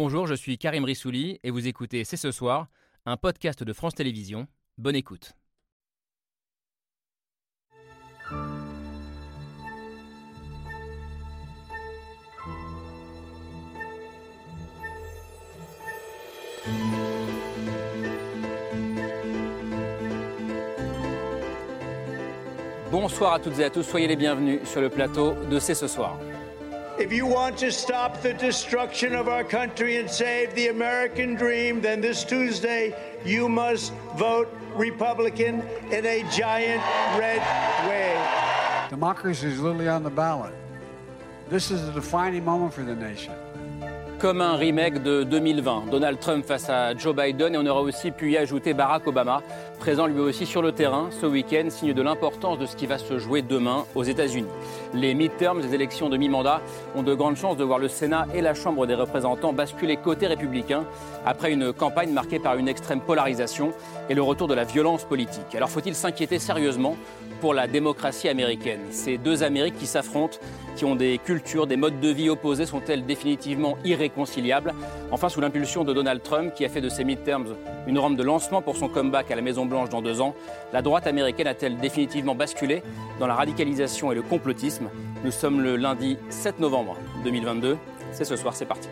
Bonjour, je suis Karim Rissouli et vous écoutez C'est ce soir, un podcast de France Télévisions. Bonne écoute. Bonsoir à toutes et à tous, soyez les bienvenus sur le plateau de C'est ce soir. If you want to stop the destruction of our country and save the American dream, then this Tuesday you must vote Republican in a giant red wave. Democracy is literally on the ballot. This is a defining moment for the nation. comme un remake de 2020. Donald Trump face à Joe Biden et on aurait aussi pu y ajouter Barack Obama, présent lui aussi sur le terrain ce week-end, signe de l'importance de ce qui va se jouer demain aux États-Unis. Les midterms, les élections de mi-mandat, ont de grandes chances de voir le Sénat et la Chambre des représentants basculer côté républicain après une campagne marquée par une extrême polarisation et le retour de la violence politique. Alors faut-il s'inquiéter sérieusement pour la démocratie américaine? Ces deux Amériques qui s'affrontent, qui ont des cultures, des modes de vie opposés, sont-elles définitivement irréconciliables? Enfin, sous l'impulsion de Donald Trump, qui a fait de ces midterms une rampe de lancement pour son comeback à la Maison-Blanche dans deux ans, la droite américaine a-t-elle définitivement basculé dans la radicalisation et le complotisme? Nous sommes le lundi 7 novembre 2022. C'est ce soir, c'est parti.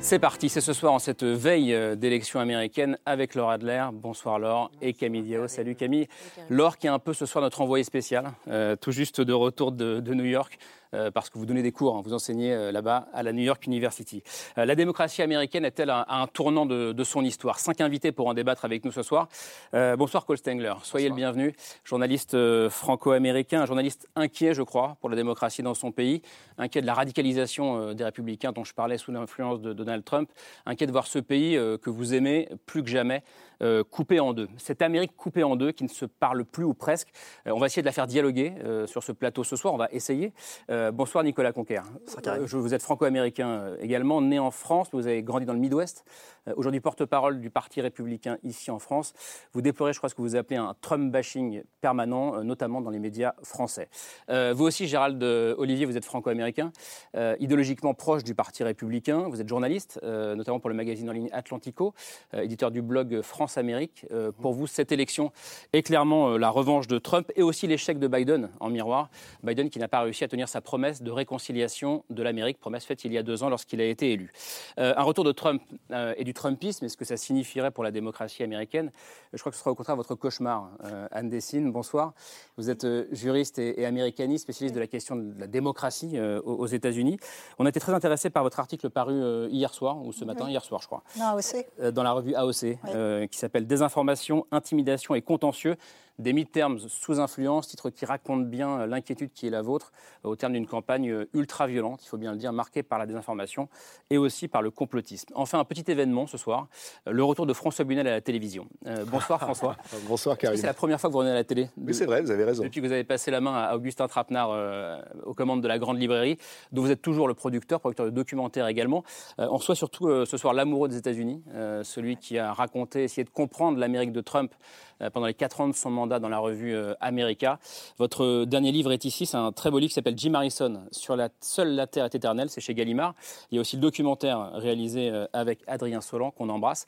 C'est parti, c'est ce soir en cette veille euh, d'élection américaine avec Laure Adler. Bonsoir Laure et Camille Diao. Salut Camille. Laure qui est un peu ce soir notre envoyé spécial, euh, tout juste de retour de, de New York. Euh, parce que vous donnez des cours, hein, vous enseignez euh, là-bas à la New York University. Euh, la démocratie américaine est-elle à, un tournant de, de, son histoire? Cinq invités pour en débattre avec nous ce soir. bonsoir Cole Stengler, soyez bonsoir. le bienvenu. Journaliste franco-américain, un journaliste inquiet, je crois, pour la démocratie dans son pays, inquiet de la radicalisation des républicains dont je parlais sous l'influence de Donald Trump, inquiet de voir ce pays que vous aimez plus que jamais coupée en deux. Cette Amérique coupée en deux qui ne se parle plus ou presque. On va essayer de la faire dialoguer sur ce plateau ce soir. On va essayer. Euh, bonsoir Nicolas Conquer. Je, vous êtes franco-américain euh, également, né en France. Vous avez grandi dans le Midwest. Euh, aujourd'hui porte-parole du Parti républicain ici en France. Vous déplorez, je crois, ce que vous appelez un Trump bashing permanent, notamment dans les médias français. vous aussi, Gérald Olivier, vous êtes franco-américain, idéologiquement proche du Parti républicain. Vous êtes journaliste, notamment pour le magazine en ligne Atlantico, éditeur du blog France Amérique. Euh, pour vous, cette élection est clairement euh, la revanche de Trump et aussi l'échec de Biden en miroir. Biden qui n'a pas réussi à tenir sa promesse de réconciliation de l'Amérique, promesse faite il y a deux ans lorsqu'il a été élu. Euh, un retour de Trump euh, et du Trumpisme, est-ce que ça signifierait pour la démocratie américaine? Je crois que ce sera au contraire votre cauchemar. Euh, Anne Dessine, bonsoir. Vous êtes juriste et, et, américaniste, spécialiste de la question de la démocratie aux, aux États-Unis. On a été très intéressé par votre article paru hier soir, ou ce matin, oui. hier soir, je crois. Dans AOC. dans la revue AOC, oui. qui s'appelle Désinformation, intimidation et contentieux des midterms sous influence, titre qui raconte bien l'inquiétude qui est la vôtre au terme d'une campagne ultra violente, il faut bien le dire, marquée par la désinformation et aussi par le complotisme. Enfin, un petit événement ce soir, le retour de François Bunel à la télévision. Euh, bonsoir François. bonsoir. C'est la première fois que vous revenez à la télé. Oui, c'est vrai, vous avez raison. Depuis que vous avez passé la main à Augustin Trapenard euh, aux commandes de la grande librairie, dont vous êtes toujours le producteur, producteur de documentaires également. Euh, on reçoit surtout euh, ce soir l'amoureux des États-Unis, euh, celui qui a raconté, essayé de comprendre l'Amérique de Trump euh, pendant les quatre ans de son mandat dans la revue euh, America. Votre dernier livre est ici, c'est un très beau livre qui s'appelle Jim Harrison sur la seule la Terre est éternelle, c'est chez Gallimard. Il y a aussi le documentaire réalisé euh, avec Adrien Solan qu'on embrasse.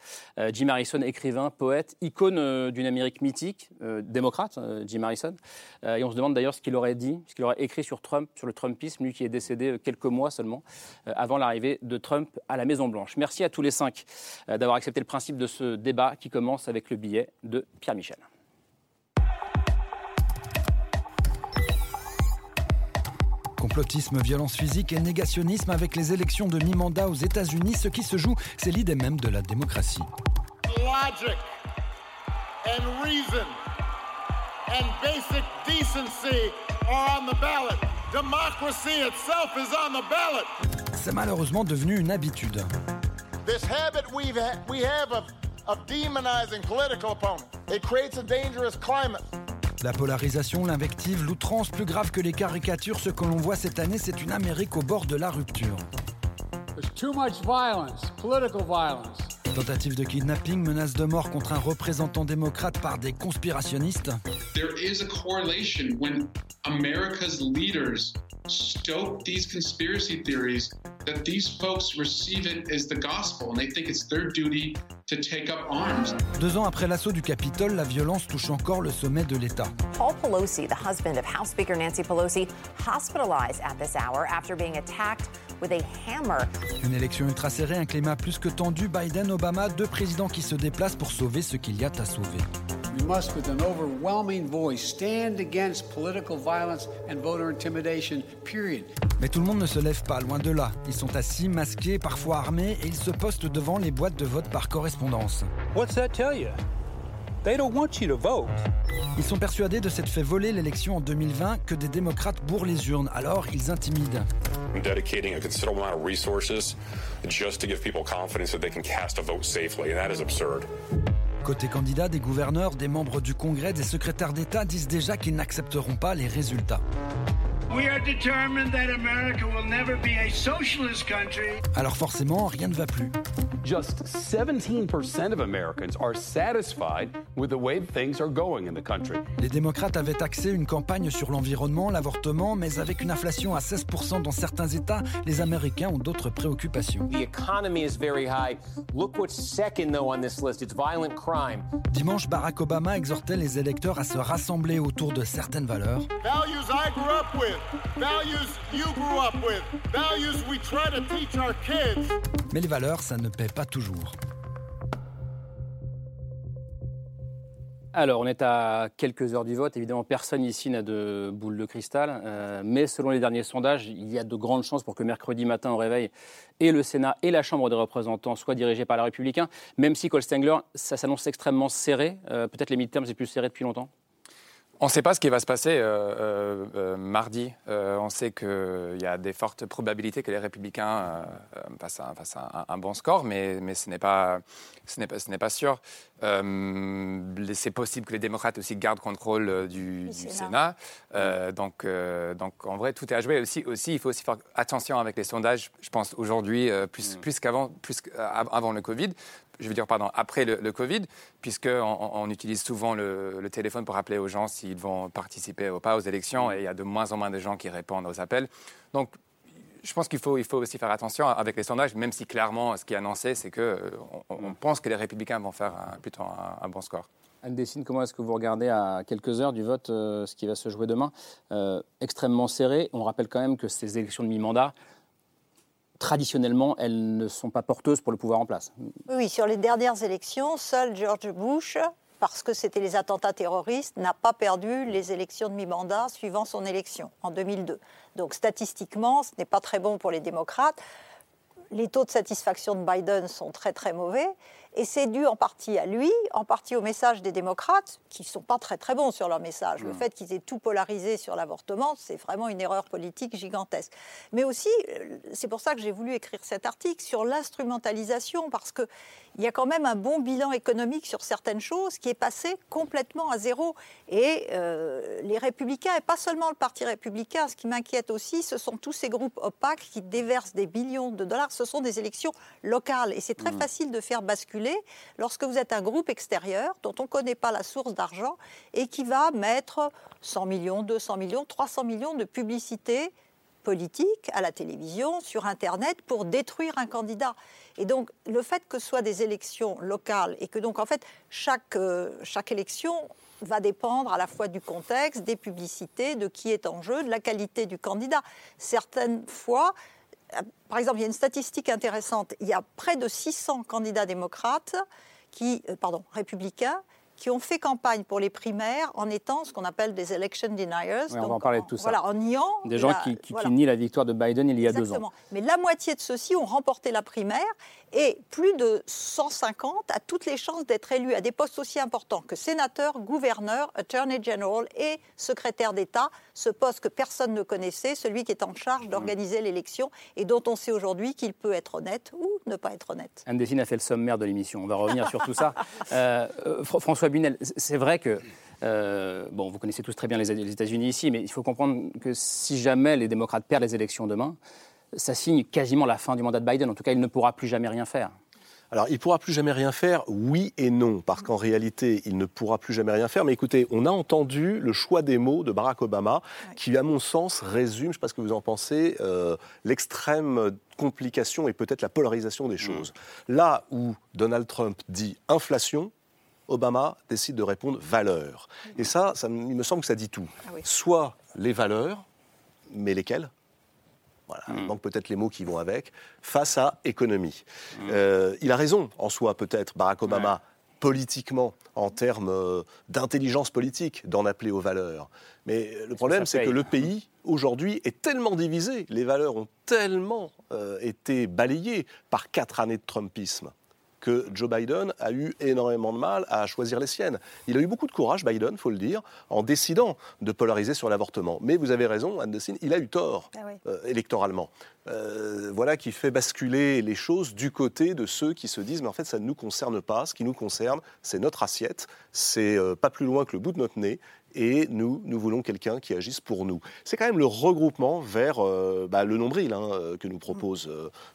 Jim Harrison, écrivain, poète, icône d'une Amérique mythique, démocrate, Jim Harrison. Et on se demande d'ailleurs ce qu'il aurait dit, ce qu'il aurait écrit sur Trump, sur le Trumpisme, lui qui est décédé quelques mois seulement avant l'arrivée de Trump à la Maison Blanche. Merci à tous les cinq d'avoir accepté le principe de ce débat qui commence avec le billet de Pierre Michel. Complotisme, violence physique et négationnisme avec les élections de mi-mandat aux États-Unis, ce qui se joue, c'est l'idée même de la démocratie. Logic and reason and basic decency are on the ballot. Democracy itself is on the ballot. C'est malheureusement devenu une habitude. This habit we've ha we have of of demonizing political opponents. It creates a dangerous climate. La polarisation, l'invective, l'outrance, plus grave que les caricatures, ce que l'on voit cette année, c'est une Amérique au bord de la rupture. There's too much violence, political violence. Tentative de kidnapping, menace de mort contre un représentant démocrate par des conspirationnistes. there is a correlation when America's leaders stoke these conspiracy theories that these folks receive it as the gospel and they think it's their duty to take up arms. Deux ans après l'assaut du Capitole, la violence touche encore le sommet de l'État. Paul Pelosi, the husband of House Speaker Nancy Pelosi, hospitalized at this hour after being attacked with a hammer. Une élection ultra serrée, un climat plus que tendu, Biden, Obama, deux présidents qui se déplacent pour sauver ce qu'il y a à sauver. We must, with an overwhelming voice, stand against political violence and voter intimidation, period. Mais tout le monde ne se lève pas, loin de là. Ils sont assis, masqués, parfois armés, et ils se postent devant les boîtes de vote par correspondance. What's that tell you? They don't want you to vote. Ils sont persuadés de s'être fait voler l'élection en 2020, que des démocrates bourrent les urnes, alors ils intimident. dedicating a considerable amount of resources just to give people confidence that they can cast a vote safely, and that is absurd. Côté candidat, des gouverneurs, des membres du Congrès, des secrétaires d'État disent déjà qu'ils n'accepteront pas les résultats. We are determined that America will never be a socialist country. Alors forcément, rien ne va plus. Just 17% of Americans are satisfied with the way things are going in the country. Les démocrates avaient axé une campagne sur l'environnement, l'avortement, mais avec une inflation à 16% dans certains États, les Américains ont d'autres préoccupations. The economy is very high. Look what's second, though, on this list. It's violent crime. Dimanche, Barack Obama exhortait les électeurs à se rassembler autour de certaines valeurs. Values I grew up with, values you grew up with, values we try to teach our kids. Mais les valeurs, ça ne paie pas toujours. Alors, on est à quelques heures du vote. Évidemment, personne ici n'a de boule de cristal. Euh, mais selon les derniers sondages, il y a de grandes chances pour que mercredi matin, au réveil, et le Sénat et la Chambre des représentants soient dirigés par les Républicains. Même si, Cole Stengler, ça s'annonce extrêmement serré. Euh, Peut-être les midterms, c'est plus serré depuis longtemps? On ne sait pas ce qui va se passer euh, euh, euh, mardi. Euh, on sait qu'il y a des fortes probabilités que les républicains fassent, un, fassent un- un bon score, mais, mais ce n'est pas, ce n'est pas, ce n'est pas sûr. Euh, c'est possible que les démocrates aussi gardent contrôle du, du Sénat. Sénat. Euh, donc, euh, donc en vrai, tout est à jouer. Aussi, aussi, il faut aussi faire attention avec les sondages. Je pense aujourd'hui euh, plus, plus qu'avant, plus qu'avant le Covid. Je veux dire, pardon, après le, Covid, puisqu'on on, utilise souvent le, téléphone pour appeler aux gens s'ils vont participer ou pas aux élections, et il y a de moins en moins de gens qui répondent aux appels. Donc, je pense qu'il faut, il faut aussi faire attention avec les sondages, même si clairement, ce qui est annoncé, c'est qu'on on pense que les républicains vont faire un- plutôt un, un bon score. Anne Dessine, comment est-ce que vous regardez à quelques heures du vote euh, ce qui va se jouer demain? Euh, Extrêmement serré. On rappelle quand même que ces élections de mi-mandat, traditionnellement, elles ne sont pas porteuses pour le pouvoir en place. Oui, sur les dernières élections, seul George Bush, parce que c'était les attentats terroristes, n'a pas perdu les élections de mi-mandat suivant son élection en 2002. Donc statistiquement, ce n'est pas très bon pour les démocrates. Les taux de satisfaction de Biden sont très très mauvais. Et c'est dû en partie à lui, en partie au message des démocrates, qui ne sont pas très très bons sur leur message. Le fait qu'ils aient tout polarisé sur l'avortement, c'est vraiment une erreur politique gigantesque. Mais aussi, euh, c'est pour ça que j'ai voulu écrire cet article sur l'instrumentalisation, parce qu'il y a quand même un bon bilan économique sur certaines choses qui est passé complètement à zéro. Et euh, les républicains, et pas seulement le Parti républicain, ce qui m'inquiète aussi, ce sont tous ces groupes opaques qui déversent des billions de dollars. Ce sont des élections locales. Et c'est très Mhm. facile de faire basculer lorsque vous êtes un groupe extérieur dont on ne connaît pas la source d'argent et qui va mettre 100 millions, 200 millions, 300 millions de publicité politique à la télévision, sur Internet, pour détruire un candidat. Et donc, le fait que ce soit des élections locales et que donc, en fait, chaque, euh, chaque élection va dépendre à la fois du contexte, des publicités, de qui est en jeu, de la qualité du candidat. Certaines fois, euh, par exemple, il y a une statistique intéressante. Il y a près de 600 candidats démocrates, qui, euh, pardon, républicains, qui ont fait campagne pour les primaires en étant ce qu'on appelle des election deniers. On va en parler de tout ça. Voilà, en niant Des gens la- qui, qui- qui voilà. nient la victoire de Biden il y a deux ans. Mais la moitié de ceux-ci ont remporté la primaire et plus de 150 a toutes les chances d'être élus à des postes aussi importants que sénateur, gouverneur, attorney general et secrétaire d'État, ce poste que personne ne connaissait, celui qui est en charge d'organiser l'élection et dont on sait aujourd'hui qu'il peut être honnête ou ne pas être honnête. Anne a fait le sommaire de l'émission. On va revenir sur tout ça. Euh, euh, Fr- François Bunel, c'est vrai que. euh, bon, vous connaissez tous très bien les, les États-Unis ici, mais il faut comprendre que si jamais les démocrates perdent les élections demain, ça signe quasiment la fin du mandat de Biden. En tout cas, il ne pourra plus jamais rien faire. Alors, il ne pourra plus jamais rien faire, oui et non, parce qu'en réalité, il ne pourra plus jamais rien faire. Mais écoutez, on a entendu le choix des mots de Barack Obama, qui, à mon sens, résume, je ne sais pas ce que vous en pensez, euh, l'extrême complication et peut-être la polarisation des choses. Là où Donald Trump dit inflation, Obama décide de répondre valeur. Et ça, ça il me semble que ça dit tout. Soit les valeurs, mais lesquelles? Voilà, il manque peut-être les mots qui vont avec, face à économie. Euh, il a raison en soi, peut-être, Barack Obama, politiquement, en termes euh, d'intelligence politique, d'en appeler aux valeurs. Mais le problème, c'est que le pays, aujourd'hui, est tellement divisé, les valeurs ont tellement euh, été balayées par quatre années de Trumpisme que Joe Biden a eu énormément de mal à choisir les siennes. Il a eu beaucoup de courage, Biden, faut le dire, en décidant de polariser sur l'avortement. Mais vous avez raison, Anne il a eu tort euh, électoralement. Euh, voilà qui fait basculer les choses du côté de ceux qui se disent mais en fait ça ne nous concerne pas, ce qui nous concerne c'est notre assiette, c'est euh, pas plus loin que le bout de notre nez et nous, nous voulons quelqu'un qui agisse pour nous. C'est quand même le regroupement vers euh, bah, le nombril hein, euh, que nous propose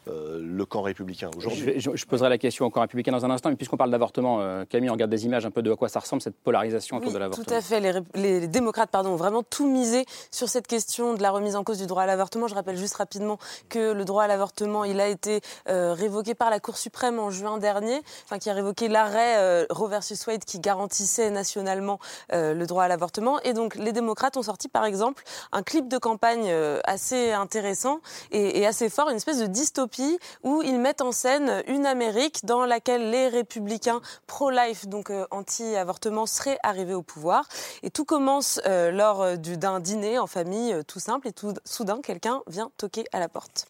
euh, le camp républicain aujourd'hui. Je, je, poserai la question au camp républicain dans un instant, mais puisqu'on parle d'avortement, Camille, on regarde des images un peu de à quoi ça ressemble, cette polarisation autour de l'avortement. Tout à fait. Les, les, démocrates pardon, ont vraiment tout misé sur cette question de la remise en cause du droit à l'avortement. Je rappelle juste rapidement que le droit à l'avortement, il a été révoqué par la Cour suprême en juin dernier, enfin, qui a révoqué l'arrêt Roe versus Wade qui garantissait nationalement le droit à l'avortement et donc les démocrates ont sorti par exemple un clip de campagne euh, assez intéressant et, assez fort, une espèce de dystopie où ils mettent en scène une Amérique dans laquelle les républicains pro-life, donc euh, anti-avortement, seraient arrivés au pouvoir. Et tout commence euh, lors d'un dîner en famille tout simple et tout soudain quelqu'un vient toquer à la porte.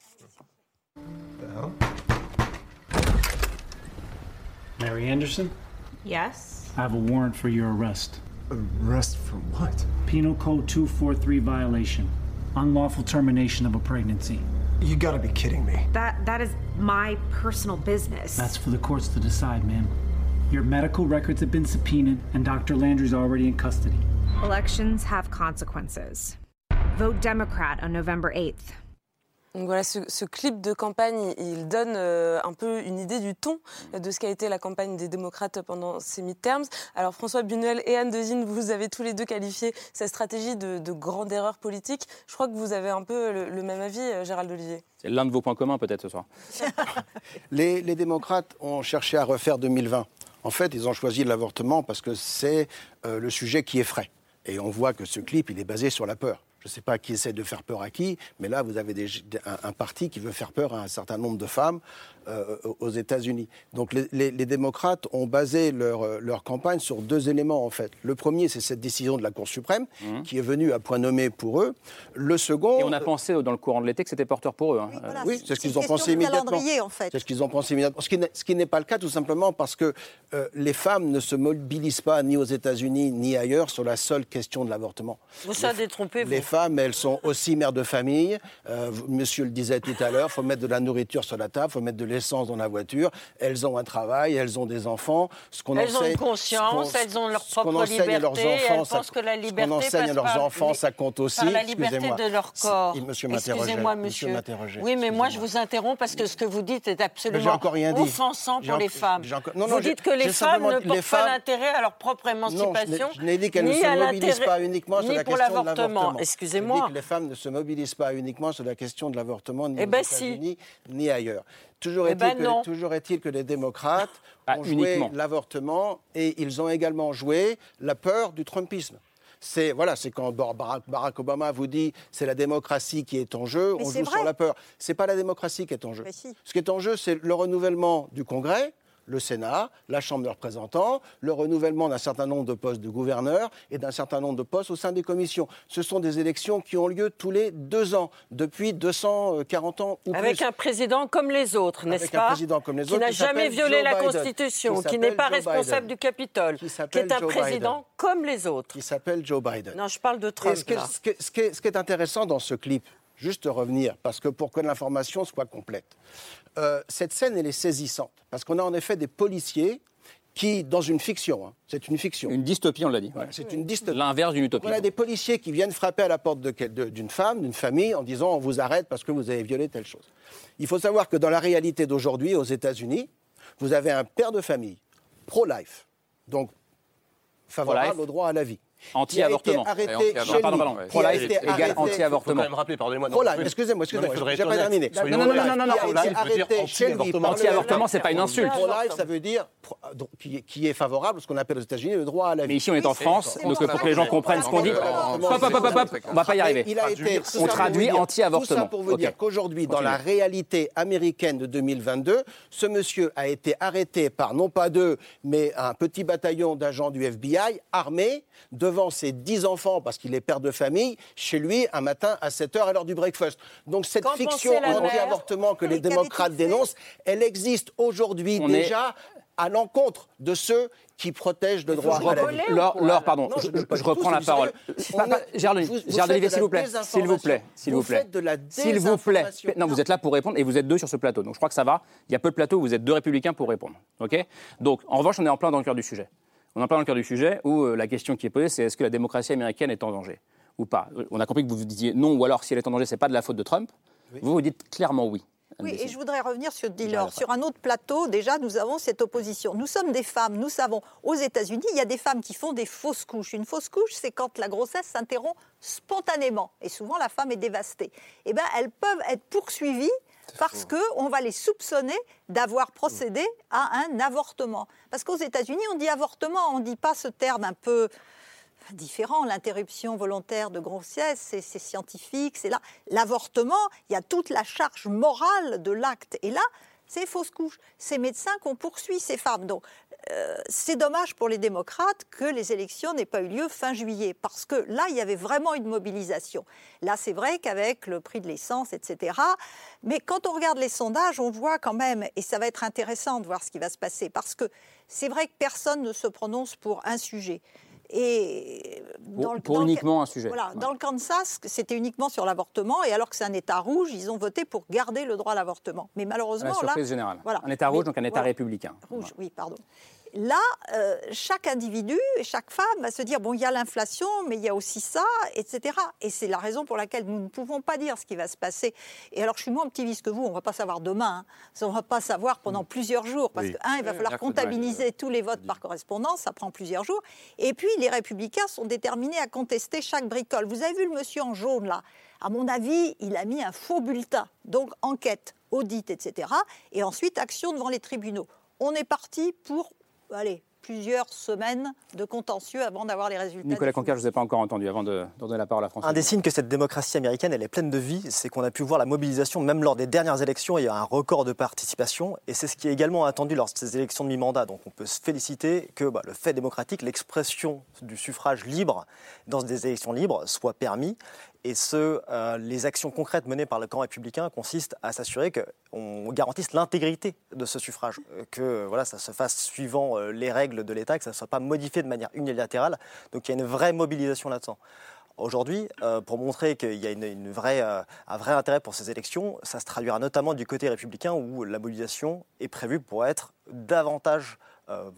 Mary Anderson? Yes. I have a warrant for your arrest. Arrest for what? Penal Code 243 violation. Unlawful termination of a pregnancy. You gotta be kidding me. That that is my personal business. That's for the courts to decide, ma'am. Your medical records have been subpoenaed, and Dr. Landry's already in custody. Elections have consequences. Vote Democrat on November 8th. Donc voilà, ce, ce, clip de campagne, il donne euh, un peu une idée du ton de ce qu'a été la campagne des démocrates pendant ces midterms. Alors François Bunuel et Anne Dezine, vous avez tous les deux qualifié cette stratégie de, de grande erreur politique. Je crois que vous avez un peu le, le même avis, euh, Gérald Olivier. C'est l'un de vos points communs peut-être ce soir. les, les démocrates ont cherché à refaire 2020. En fait, ils ont choisi l'avortement parce que c'est euh, le sujet qui est frais. Et on voit que ce clip, il est basé sur la peur. Je ne sais pas qui essaie de faire peur à qui, mais là, vous avez un, parti qui veut faire peur à un certain nombre de femmes euh, aux États-Unis. Donc les, les, les, démocrates ont basé leur, leur, campagne sur deux éléments, en fait. Le premier, c'est cette décision de la Cour suprême, mmh. qui est venue à point nommé pour eux. Le second... Et on a pensé, dans le courant de l'été, que c'était porteur pour eux. Hein. Oui, voilà, oui c'est ce qu'ils ont pensé immédiatement. En fait. C'est ce qu'ils ont pensé immédiatement. Ce qui n'est pas le cas, tout simplement parce que euh, les femmes ne se mobilisent pas ni aux États-Unis ni ailleurs sur la seule question de l'avortement. Vous ça détrompez, vous Les femmes, elles sont aussi mères de famille. Euh, monsieur le disait tout à l'heure, il faut mettre de la nourriture sur la table, il faut mettre de l'essence dans la voiture. Elles ont un travail, elles ont des enfants. Ce qu'on elles enseigne, ont une conscience, elles ont leur propre liberté. À leurs enfants, elles pensent que la liberté ce qu'on enseigne à leurs enfants, les, ça compte aussi. la liberté de leur corps. Monsieur Excusez-moi, monsieur. monsieur oui, mais moi, je vous interromps parce que ce que vous dites est absolument rien dit. offensant pour les femmes. Non, vous dites que les femmes ne portent pas l'intérêt à leur propre émancipation. Je n'ai dit qu'elles ne se mobilisent pas uniquement sur la question de l'avortement. Excusez-moi. les femmes ne se mobilisent pas uniquement sur la question de l'avortement, ni eh ben aux États-Unis, si. ni ailleurs. Toujours est-il eh ben que, est que, les démocrates ah, ont joué l'avortement et ils ont également joué la peur du Trumpisme c'est voilà, c'est quand Barack Obama vous dit c'est la démocratie qui est en jeu, Mais on joue vrai. sur la peur. C'est pas la démocratie qui est en jeu. Si. Ce qui est en jeu, c'est le renouvellement du Congrès, le Sénat, la Chambre des représentants, le renouvellement d'un certain nombre de postes de gouverneurs et d'un certain nombre de postes au sein des commissions. Ce sont des élections qui ont lieu tous les deux ans, depuis 240 ans ou Avec plus. un président comme les autres, n'est-ce pas un président comme les Qui autres, n'a qui jamais s'appelle violé Joe la Biden. Constitution, Qui qui, n'est pas Joe responsable Biden. du Capitole, qui, est un Joe président Biden. comme les autres. Qui s'appelle Joe Biden. Non, je parle de Trump. Et ce, que- là. ce que- ce qui est- ce qui est intéressant dans ce clip, juste revenir, parce que pour que l'information soit complète, euh, cette scène, elle est saisissante, parce qu'on a en effet des policiers qui, dans une fiction, hein, c'est une fiction, Une dystopie, on l'a dit. c'est une dystopie. L'inverse d'une utopie. On a des policiers qui viennent frapper à la porte d'une femme, d'une famille, en disant on vous arrête parce que vous avez violé telle chose. Il faut savoir que dans la réalité d'aujourd'hui, aux États-Unis, Vous avez un père de famille, pro-life, donc favorable au droit à la vie. Anti-avortement. Arrêté pardon, pardon. Pro-life égale anti-avortement. rappeler, pardonnez-moi. Pro-life, excusez-moi, excusez-moi, je n'ai pas terminé. Non, non, non, non, non. Anti-avortement, c'est pas une insulte. Pro-life, ça veut dire qui est favorable à ce qu'on appelle aux États-Unis le droit à la vie. Mais ici, on est en France, donc pour que les gens comprennent ce qu'on dit, hop, hop, hop, hop, on va pas y arriver. On traduit anti-avortement. Tout ça pour vous dire qu'aujourd'hui, dans la réalité américaine de 2022, ce monsieur a été arrêté par non pas deux, mais un petit bataillon d'agents du FBI armés devant ses dix enfants, parce qu'il est père de famille, chez lui un matin à 7 h à l'heure du breakfast. Donc cette fiction anti-avortement que les démocrates dénoncent, elle existe aujourd'hui déjà à l'encontre de ceux qui protègent le droit à la vie. Laure, pardon, je, reprends la parole. Gérard Olivier, s'il vous plaît, s'il vous plaît, s'il vous plaît, s'il vous plaît. Non, vous êtes là pour répondre et vous êtes deux sur ce plateau, donc je crois que ça va. Il y a peu de plateaux où vous êtes deux républicains pour répondre, ok? Donc, en revanche, on est en plein dans le cœur du sujet. On est en plein dans le cœur du sujet où euh, la question qui est posée, c'est est-ce que la démocratie américaine est en danger ou pas? On a compris que vous vous disiez non, ou alors si elle est en danger, c'est pas de la faute de Trump. Vous vous dites clairement oui. Oui, et je voudrais revenir sur Dillard. Sur un autre plateau, déjà, nous avons cette opposition. Nous sommes des femmes, nous savons, aux États-Unis, il y a des femmes qui font des fausses couches. Une fausse couche, c'est quand la grossesse s'interrompt spontanément. Et souvent, la femme est dévastée. Eh bien, elles peuvent être poursuivies parce qu'on va les soupçonner d'avoir procédé à un avortement. Parce qu'aux États-Unis, on dit avortement, on ne dit pas ce terme un peu différent. L'interruption volontaire de grossesse, c'est scientifique, c'est là. L'avortement, il y a toute la charge morale de l'acte. Et là, c'est fausse couche. Ces médecins qu'on poursuit ces femmes. Donc, euh, c'est dommage pour les démocrates que les élections n'aient pas eu lieu fin juillet, parce que là, il y avait vraiment une mobilisation. Là, c'est vrai qu'avec le prix de l'essence, etc. Mais quand on regarde les sondages, on voit quand même, et ça va être intéressant de voir ce qui va se passer, parce que c'est vrai que personne ne se prononce pour un sujet. Et dans pour, le, uniquement un sujet. Voilà, Dans le Kansas, c'était uniquement sur l'avortement, et alors que c'est un État rouge, ils ont voté pour garder le droit à l'avortement. Mais malheureusement, la surprise générale. Voilà. Un État rouge, donc un État républicain. Rouge, oui, pardon. Là, euh, chaque individu et chaque femme va se dire bon, il y a l'inflation, mais il y a aussi ça, etc. Et c'est la raison pour laquelle nous ne pouvons pas dire ce qui va se passer. Et alors, je suis moins optimiste que vous. On ne va pas savoir demain. Hein. On ne va pas savoir pendant plusieurs jours, parce que un, il va falloir comptabiliser tous les votes par correspondance. Ça prend plusieurs jours. Et puis, les Républicains sont déterminés à contester chaque bricole. Vous avez vu le monsieur en jaune là À mon avis, il a mis un faux bulletin. Donc, enquête, audit, etc. Et ensuite, action devant les tribunaux. On est parti pour allez, plusieurs semaines de contentieux avant d'avoir les résultats. Nicolas Conquer, je ne vous ai pas encore entendu avant de, donner la parole à François. Un des signes que cette démocratie américaine elle est pleine de vie, c'est qu'on a pu voir la mobilisation, même lors des dernières élections, il y a un record de participation, et c'est ce qui est également attendu lors de ces élections de mi-mandat. Donc on peut se féliciter que bah, le fait démocratique, l'expression du suffrage libre dans des élections libres soit permis, et ce, euh, les actions concrètes menées par le camp républicain consistent à s'assurer qu'on garantisse l'intégrité de ce suffrage, euh, que voilà, ça se fasse suivant euh, les règles de l'État, que ça ne soit pas modifié de manière unilatérale. Donc il y a une vraie mobilisation là-dedans. Aujourd'hui, pour montrer qu'il y a une, un vrai intérêt pour ces élections, ça se traduira notamment du côté républicain où la mobilisation est prévue pour être davantage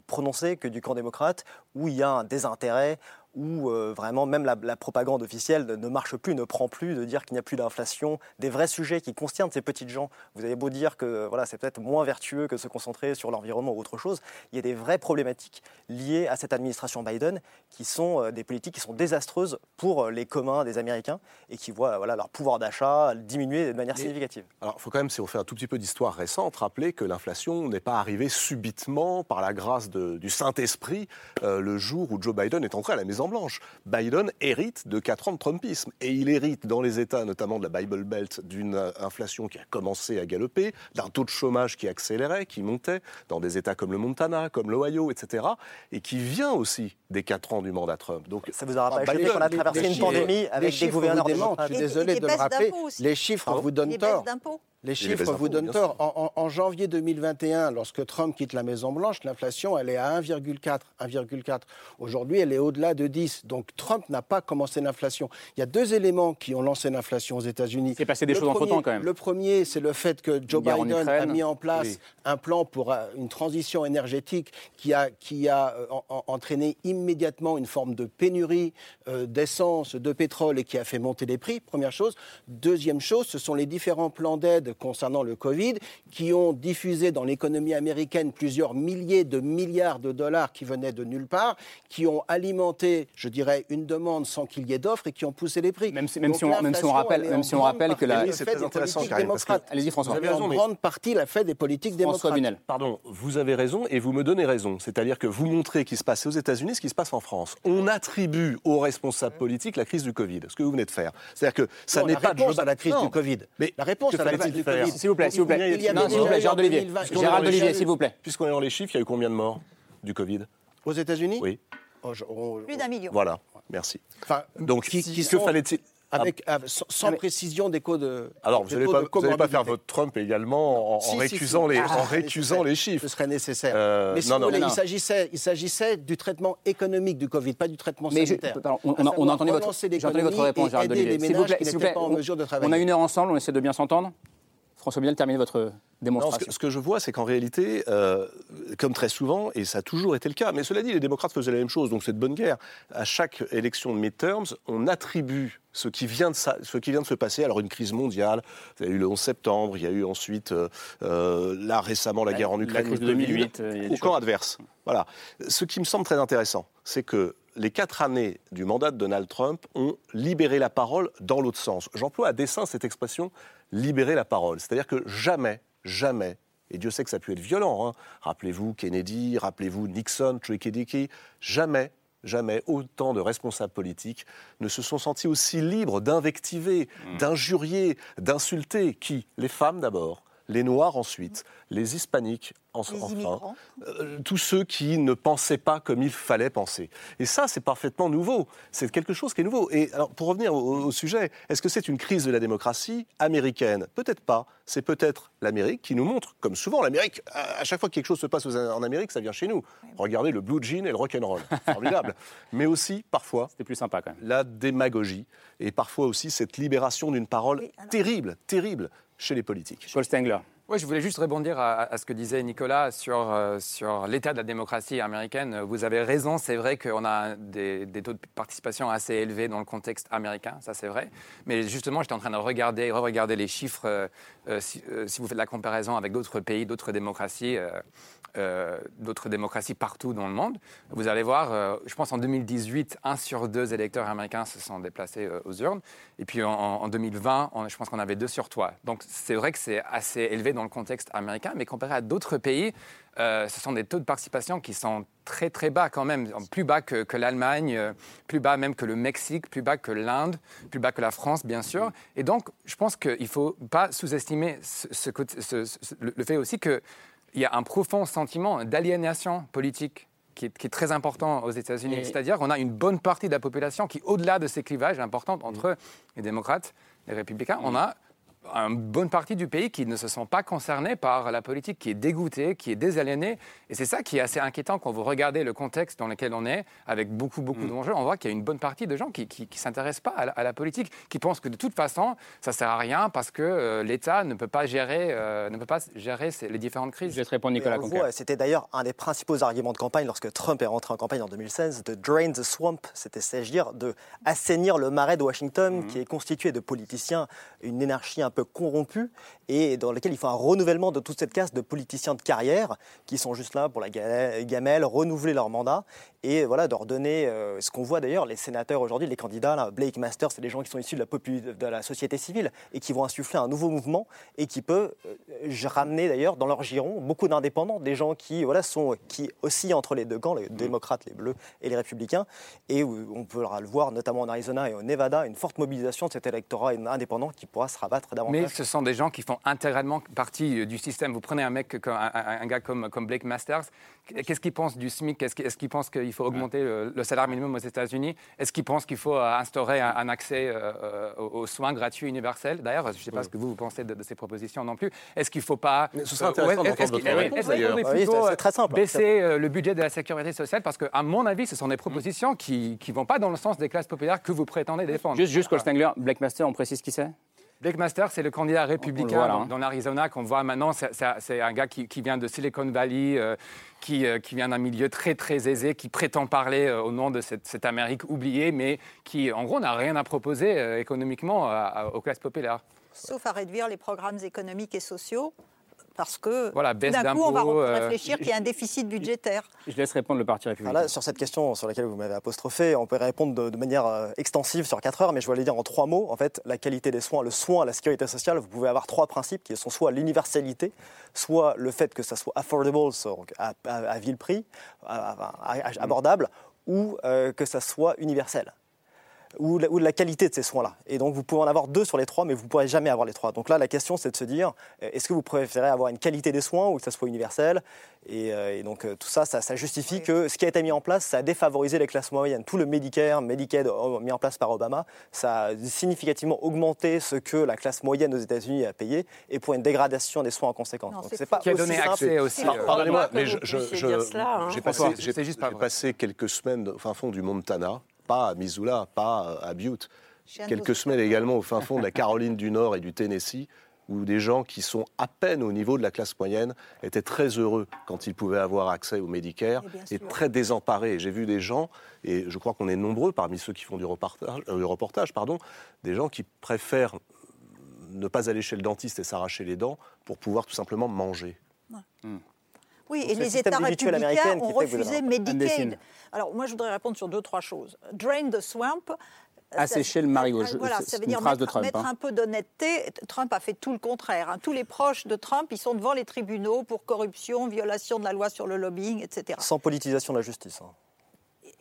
prononcée que du camp démocrate, où il y a un désintérêt, où euh, vraiment même la, propagande officielle ne, marche plus, ne prend plus, de dire qu'il n'y a plus d'inflation, des vrais sujets qui concernent ces petites gens. Vous avez beau dire que voilà, c'est peut-être moins vertueux que de se concentrer sur l'environnement ou autre chose, il y a des vraies problématiques liées à cette administration Biden qui sont euh, des politiques qui sont désastreuses pour euh, les communs des Américains et qui voient voilà, leur pouvoir d'achat diminuer de manière significative. Alors il faut quand même, si on fait un tout petit peu d'histoire récente, rappeler que l'inflation n'est pas arrivée subitement par la grâce du Saint-Esprit le jour où Joe Biden est entré à la maison blanche. Biden hérite de 4 ans de Trumpisme. Et il hérite dans les États, notamment de la Bible Belt, d'une inflation qui a commencé à galoper, d'un taux de chômage qui accélérait, qui montait, dans des États comme le Montana, comme l'Ohio, etc. Et qui vient aussi des 4 ans du mandat Trump. Donc, ça vous aura pas échappé qu'on a traversé une pandémie avec des gouverneurs Je suis désolé de le rappeler. Les chiffres vous donnent tort. Les chiffres vous donnent tort. En, janvier 2021, lorsque Trump quitte la Maison-Blanche, l'inflation, elle est à 1,4. 1,4. Aujourd'hui, elle est au-delà de 10. Donc Trump n'a pas commencé l'inflation. Il y a deux éléments qui ont lancé l'inflation aux États-Unis. C'est passé des choses entre-temps quand même. Le premier, c'est le fait que Joe Biden a mis en place un plan pour euh, une transition énergétique qui a, qui a euh, entraîné immédiatement une forme de pénurie euh, d'essence, de pétrole et qui a fait monter les prix, première chose. Deuxième chose, ce sont les différents plans d'aide concernant le Covid, qui ont diffusé dans l'économie américaine plusieurs milliers de milliards de dollars qui venaient de nulle part, qui ont alimenté, je dirais, une demande sans qu'il y ait d'offres et qui ont poussé les prix. Même si, même si, on, même si on, rappelle, même si on rappelle que la... C'est très intéressant, Allez-y, François. Vous avez raison, en grande partie la fait des politiques François démocrates. Pardon, vous avez raison et vous me donnez raison. C'est-à-dire que vous montrez qu'il se passe aux États-Unis ce qui se passe en France. On attribue aux responsables politiques la crise du Covid, ce que vous venez de faire. C'est-à-dire que ça Non, n'est la pas réponse de à la crise Non. du Covid. Mais la réponse à la crise du faire Covid. S'il vous plaît, s'il vous plaît. Non, s'il vous plaît, Olivier. 2020. Puisqu'on est Gérald Olivier, s'il vous plaît. Puisqu'on est dans les chiffres, il y a eu combien de morts du Covid? Aux États-Unis? Oui. Oh, je- on- Plus d'un million. Voilà, merci. Enfin, Donc, qui que fallait-il avec, avec- sans, sans précision des codes de. Alors, vous n'allez pas, pas faire votre Trump également en, en Si, récusant, si. les, Ah, en récusant serait- les chiffres. Ce serait nécessaire. Euh, Mais si non, vous non, voulez, non. il s'agissait, il s'agissait du traitement économique du Covid, pas du traitement Mais je- sanitaire. pardon, on, on a, on a entendu votre, j'ai entendu votre réponse, Gérald S'il vous plaît, qui s'il vous n'étaient plaît, pas en on- mesure de On travailler. a une heure ensemble, on essaie de bien s'entendre. François Bunel, terminez votre Non, ce, que, ce que je vois, c'est qu'en réalité, euh, comme très souvent, et ça a toujours été le cas, mais cela dit, les démocrates faisaient la même chose, donc c'est de bonne guerre. À chaque élection de midterms, on attribue ce qui vient de, ce qui vient de se passer. Alors une crise mondiale, il y a eu le 11 septembre, il y a eu ensuite, euh, euh, là récemment, la, La- guerre en la Ukraine, crise de le Covid, 2008, euh, au camp choses. adverse. Voilà. Ce qui me semble très intéressant, c'est que les quatre années du mandat de Donald Trump ont libéré la parole dans l'autre sens. J'emploie à dessein cette expression libérer la parole. C'est-à-dire que jamais, jamais, et Dieu sait que ça a pu être violent, hein, rappelez-vous Kennedy, rappelez-vous Nixon, Tricky Dicky, jamais, jamais autant de responsables politiques ne se sont sentis aussi libres d'invectiver, d'injurier, d'insulter qui? Les femmes d'abord, les Noirs ensuite, les Hispaniques en- Les enfin, euh, tous ceux qui ne pensaient pas comme il fallait penser. Et ça, c'est parfaitement nouveau. C'est quelque chose qui est nouveau. Et alors, pour revenir au, au sujet, est-ce que c'est une crise de la démocratie américaine? Peut-être pas. C'est peut-être l'Amérique qui nous montre, comme souvent, l'Amérique, à, chaque fois que quelque chose se passe aux- en Amérique, ça vient chez nous. Regardez le blue jean et le rock'n'roll. Formidable. Mais aussi, parfois, C'était plus sympa quand même. la démagogie et parfois aussi cette libération d'une parole terrible, terrible chez les politiques. Paul Stengler. Oui, je voulais juste rebondir à, à ce que disait Nicolas sur, euh, sur l'état de la démocratie américaine. Vous avez raison, c'est vrai qu'on a des, des taux de participation assez élevés dans le contexte américain, ça c'est vrai. Mais justement, j'étais en train de regarder, re-regarder les chiffres, euh, si, euh, si vous faites la comparaison avec d'autres pays, d'autres démocraties, euh, euh, d'autres démocraties partout dans le monde, vous allez voir, euh, je pense en 2018, un sur deux électeurs américains se sont déplacés euh, aux urnes. Et puis en, en 2020, on- je pense qu'on avait deux sur trois. Donc c'est vrai que c'est assez élevé dans le contexte américain, mais comparé à d'autres pays, euh, ce sont des taux de participation qui sont très très bas quand même, plus bas que, que l'Allemagne, euh, plus bas même que le Mexique, plus bas que l'Inde, plus bas que la France bien sûr. Et donc je pense qu'il ne faut pas sous-estimer ce, le fait aussi qu'il y a un profond sentiment d'aliénation politique qui est, qui est très important aux États-Unis. Et- C'est-à-dire qu'on a une bonne partie de la population qui, au-delà de ces clivages importants entre les démocrates et les républicains, on a une bonne partie du pays qui ne se sont pas concernés par la politique, qui est dégoûtée, qui est désaliénée. Et c'est ça qui est assez inquiétant quand vous regardez le contexte dans lequel on est, avec beaucoup, beaucoup d'enjeux. On voit qu'il y a une bonne partie de gens qui ne s'intéressent pas à la, à la politique, qui pensent que de toute façon, ça ne sert à rien parce que euh, l'État ne peut pas gérer, euh, ne peut pas gérer ces- les différentes crises. Je vais te répondre, Nicolas C'était d'ailleurs un des principaux arguments de campagne lorsque Trump est rentré en campagne en 2016, de drain the swamp, c'était, c'est-à-dire dire, de assainir le marais de Washington, Mhm. qui est constitué de politiciens, une énarchie un peu corrompue, et dans lequel il faut un renouvellement de toute cette caste de politiciens de carrière qui sont juste là pour la ga- gamelle, renouveler leur mandat, et voilà, de leur donner euh, ce qu'on voit d'ailleurs, les sénateurs aujourd'hui, les candidats, là, Blake Masters, c'est des gens qui sont issus de la, popu- de la société civile et qui vont insuffler un nouveau mouvement et qui peut euh, ramener d'ailleurs dans leur giron beaucoup d'indépendants, des gens qui, voilà, sont, qui oscillent entre les deux camps, les démocrates, les bleus et les républicains. Et on pourra le voir notamment en Arizona et au Nevada, une forte mobilisation de cet électorat indépendant qui pourra se rabattre davantage. Mais ce sont des gens qui font intégralement partie euh, du système. Vous prenez un mec, un, gars comme, comme Blake Masters, qu'est-ce qu'il pense du SMIC? Est-ce qu'il qu'il qu'il faut augmenter le, le salaire minimum aux États-Unis Est-ce qu'il pense qu'il faut euh, instaurer un, un accès euh, euh, aux, soins gratuits universels? D'ailleurs, je ne sais pas ce que vous, vous pensez de, de ces propositions non plus. Est-ce qu'il ne faut pas... Mais ce serait intéressant d'entendre est-ce votre qu'il- réponse, d'ailleurs. c'est- c'est très simple. Baisser euh, le budget de la sécurité sociale? Parce qu'à mon avis, ce sont des propositions qui ne vont pas dans le sens des classes populaires que vous prétendez défendre. Juste, juste Paul Stengler, Black Master, on précise qui c'est? Blake Master, c'est le candidat républicain hein. dans, l'Arizona qu'on voit maintenant. C'est un gars qui, vient de Silicon Valley, euh, qui, qui, vient d'un milieu très très aisé, qui prétend parler au nom de cette, Amérique oubliée, mais qui, en gros, n'a rien à proposer économiquement aux classes populaires. Sauf à réduire les programmes économiques et sociaux parce que voilà, d'un coup, on va euh, réfléchir qu'il y a un déficit budgétaire. Je laisse répondre le Parti républicain. sur cette question sur laquelle vous m'avez apostrophé, on peut répondre de, manière euh, extensive sur 4 heures, mais je aller dire en trois mots. En fait, la qualité des soins, le soin, la sécurité sociale, vous pouvez avoir trois principes qui sont soit l'universalité, soit le fait que ça soit affordable, à, à, vil prix, abordable, ou euh, que ça soit universel ou la, la qualité de ces soins-là. Et donc, vous pouvez en avoir deux sur les trois, mais vous ne pourrez jamais avoir les trois. Donc là, la question, c'est de se dire, euh, est-ce que vous préférez avoir une qualité des soins ou que ça soit universel? Euh, et, donc, euh, tout ça, ça, justifie que ce qui a été mis en place, ça a défavorisé les classes moyennes. Tout le Medicare, Medicaid mis en place par Obama, ça a significativement augmenté ce que la classe moyenne aux États-Unis a payé et pour une dégradation des soins en conséquence. c'est pas qui a donné accès aussi. Pardonnez-moi, mais je, j'ai passé, passé quelques semaines au fin fond du Montana pas à Missoula, pas à Butte. Quelques semaines également au fin fond de la Caroline du Nord et du Tennessee, où des gens qui sont à peine au niveau de la classe moyenne étaient très heureux quand ils pouvaient avoir accès au Medicare et, très désemparés. J'ai vu des gens, et je crois qu'on est nombreux parmi ceux qui font du reportage, euh, reportage pardon, des gens qui préfèrent ne pas aller chez le dentiste et s'arracher les dents pour pouvoir tout simplement manger. Hmm. Oui, et les États républicains ont refusé Medicaid. Alors, moi, je voudrais répondre sur deux, trois choses. Drain the swamp. Assécher le marigot. Voilà, ça veut dire mettre, mettre hein. un peu d'honnêteté. Trump a fait tout le contraire. Hein. Tous les proches de Trump, ils sont devant les tribunaux pour corruption, violation de la loi sur le lobbying, etc. Sans politisation de la justice. Hein.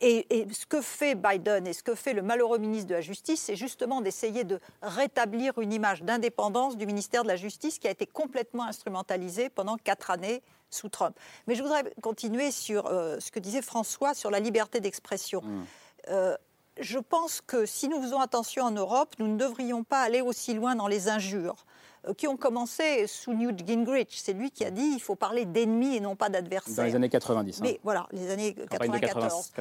Et, ce que fait Biden et ce que fait le malheureux ministre de la Justice, c'est justement d'essayer de rétablir une image d'indépendance du ministère de la Justice qui a été complètement instrumentalisé pendant quatre années sous Trump. Mais je voudrais continuer sur euh, ce que disait François sur la liberté d'expression. Mm. Euh, je pense que si nous faisons attention en Europe, nous ne devrions pas aller aussi loin dans les injures. Euh, qui ont commencé sous Newt Gingrich. C'est lui qui a dit il faut parler d'ennemis et non pas d'adversaires. Dans les années 90. Hein. Mais voilà, les années 94.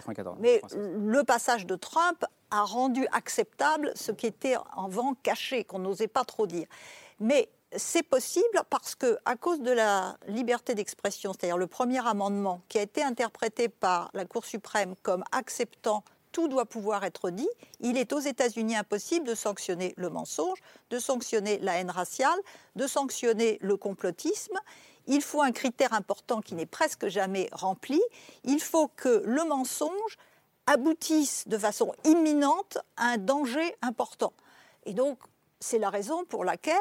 Mais le passage de Trump a rendu acceptable ce qui était en vent caché, qu'on n'osait pas trop dire. Mais c'est possible parce que, à cause de la liberté d'expression, c'est-à-dire le premier amendement qui a été interprété par la Cour suprême comme acceptant tout doit pouvoir être dit. Il est aux États-Unis impossible de sanctionner le mensonge, de sanctionner la haine raciale, de sanctionner le complotisme. Il faut un critère important qui n'est presque jamais rempli. Il faut que le mensonge aboutisse de façon imminente à un danger important. Et donc, c'est la raison pour laquelle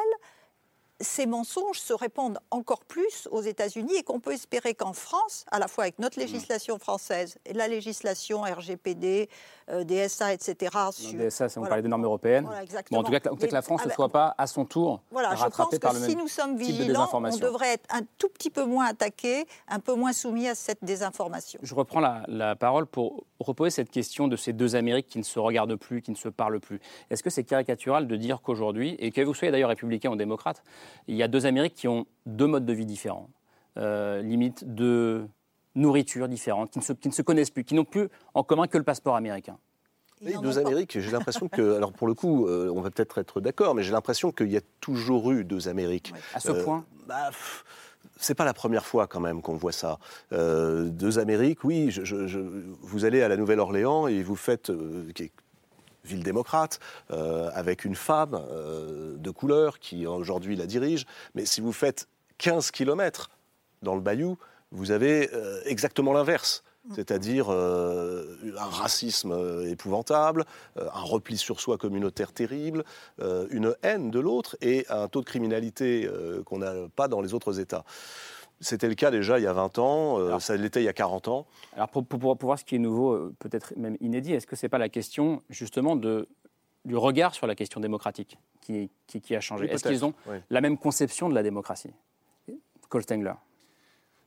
ces mensonges se répandent encore plus aux États-Unis et qu'on peut espérer qu'en France, à la fois avec notre législation française et la législation RGPD, euh, DSA, etc. Sur, DSA, on parlait des normes européennes. bon, en tout cas, que la France ne soit pas à son tour voilà, je pense que si nous sommes vigilants, on devrait être un tout petit peu moins attaqué, un peu moins soumis à cette désinformation. Je reprends la, la parole pour reposer cette question de ces deux Amériques qui ne se regardent plus, qui ne se parlent plus. Est-ce que c'est caricatural de dire qu'aujourd'hui, et que vous soyez d'ailleurs républicain ou démocrate, il y a deux Amériques qui ont deux modes de vie différents, euh, limite de nourriture différente, qui ne, se, qui ne se connaissent plus, qui n'ont plus en commun que le passeport américain. Oui, deux Amériques, j'ai l'impression que, alors pour le coup, euh, on va peut-être être, d'accord, mais j'ai l'impression qu'il y a toujours eu deux Amériques. À ce euh, point bah, c'est pas la première fois quand même qu'on voit ça. deux Amériques, oui, je, vous allez à la Nouvelle-Orléans et vous faites, ville démocrate, euh, avec une femme euh, de couleur qui aujourd'hui la dirige. Mais si vous faites 15 kilomètres dans le Bayou, vous avez euh, exactement l'inverse. C'est-à-dire un racisme épouvantable, un repli sur soi communautaire terrible, une haine de l'autre et un taux de criminalité qu'on n'a pas dans les autres États. C'était le cas déjà il y a 20 ans, euh, ça l'était il y a 40 ans. Alors pour, pour, voir ce qui est nouveau, euh, peut-être même inédit, est-ce que ce n'est pas la question justement de, du regard sur la question démocratique qui, qui, a changé? Est-ce qu'ils ont la même conception de la démocratie? Cole Stengler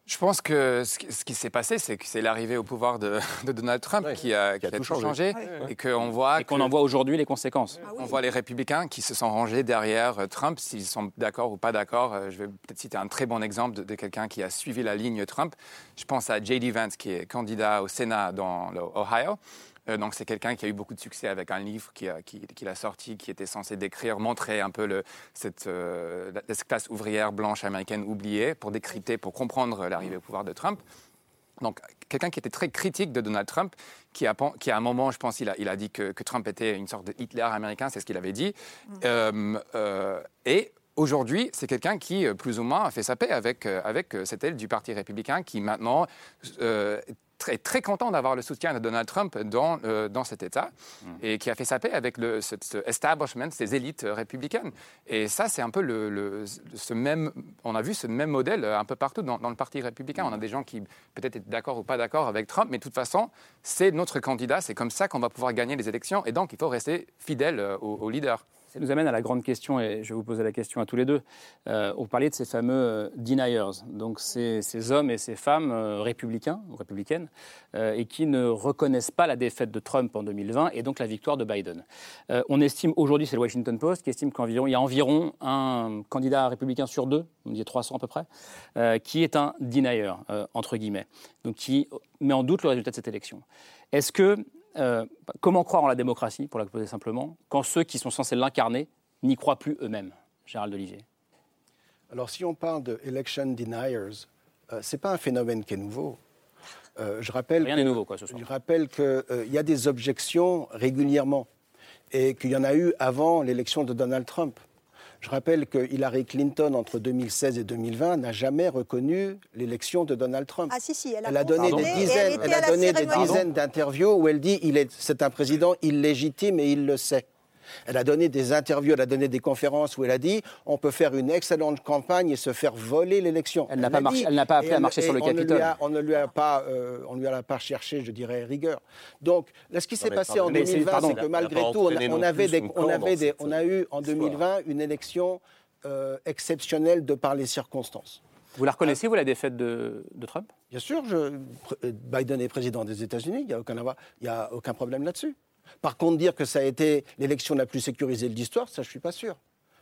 je pense que ce qui s'est passé, c'est que c'est l'arrivée au pouvoir de, Donald Trump qui, a, tout changé, et qu'on voit qu'on en voit aujourd'hui les conséquences. Ah on voit les républicains qui se sont rangés derrière euh, Trump, s'ils sont d'accord ou pas d'accord. Euh, je vais peut-être citer un très bon exemple de, quelqu'un qui a suivi la ligne Trump. Je pense à J.D. Vance, qui est candidat au Sénat dans l'Ohio. Donc c'est quelqu'un qui a eu beaucoup de succès avec un livre qu'il a, qui, a, sorti, qui était censé décrire, montrer un peu le, cette, classe ouvrière blanche américaine oubliée pour décrypter, pour comprendre l'arrivée au pouvoir de Trump. Donc, quelqu'un qui était très critique de Donald Trump, qui, a, qui à un moment, je pense, il a, il a dit que, Trump était une sorte de Hitler américain, c'est ce qu'il avait dit. Mm. et Aujourd'hui, c'est quelqu'un qui, euh, plus ou moins, a fait sa paix avec, euh, avec euh, cette aile du Parti républicain qui, maintenant, est très, content d'avoir le soutien de Donald Trump dans, dans cet État mmh. et qui a fait sa paix avec le, ce, establishment, ces élites républicaines. Et ça, c'est un peu le, ce même. On a vu ce même modèle un peu partout dans, le Parti républicain. On a des gens qui peut-être étaient d'accord ou pas d'accord avec Trump, mais de toute façon, c'est notre candidat. C'est comme ça qu'on va pouvoir gagner les élections. Et donc, il faut rester fidèle au, au leader. Ça nous amène à la grande question, et je vais vous poser la question à tous les deux. Euh, on parlait de ces fameux euh, deniers, donc ces, hommes et ces femmes euh, républicains ou républicaines, euh, et qui ne reconnaissent pas la défaite de Trump en 2020 et donc la victoire de Biden. on estime aujourd'hui, c'est le Washington Post qui estime qu'il y a environ un candidat républicain sur deux, on dit 300 à peu près, qui est un denier, entre guillemets, donc qui met en doute le résultat de cette élection. Est-ce que euh, comment croire en la démocratie, pour la poser simplement, quand ceux qui sont censés l'incarner n'y croient plus eux-mêmes Gérald Olivier. Alors, si on parle de election deniers, euh, ce n'est pas un phénomène qui est nouveau. Euh, je rappelle Rien n'est nouveau, quoi, ce soir. Je rappelle qu'il y a des objections régulièrement et qu'il y en a eu avant l'élection de Donald Trump. Je rappelle que Hillary Clinton, entre 2016 et 2020, n'a jamais reconnu l'élection de Donald Trump. Ah si, si, elle a, donné des dizaines, elle, a donné des dizaines d'interviews où elle dit il est, c'est un président illégitime et il le sait. Elle a donné des interviews, elle a donné des conférences où elle a dit on peut faire une excellente campagne et se faire voler l'élection. Elle n'a pas, pas, appelé à marcher sur le Capitole. On ne lui a pas, euh, on lui a pas cherché, je dirais, rigueur. Donc, là, ce qui s'est passé en 2020, c'est que malgré tout, on, avait des, on, avait des, on a eu en 2020 une élection euh, exceptionnelle de par les circonstances. Vous la reconnaissez, vous, la défaite de, Trump? Bien sûr, je, Biden est président des États-Unis, il n'y a, aucun, a aucun problème là-dessus. Par contre, dire que ça a été l'élection la plus sécurisée de l'histoire, ça, je ne suis pas sûr.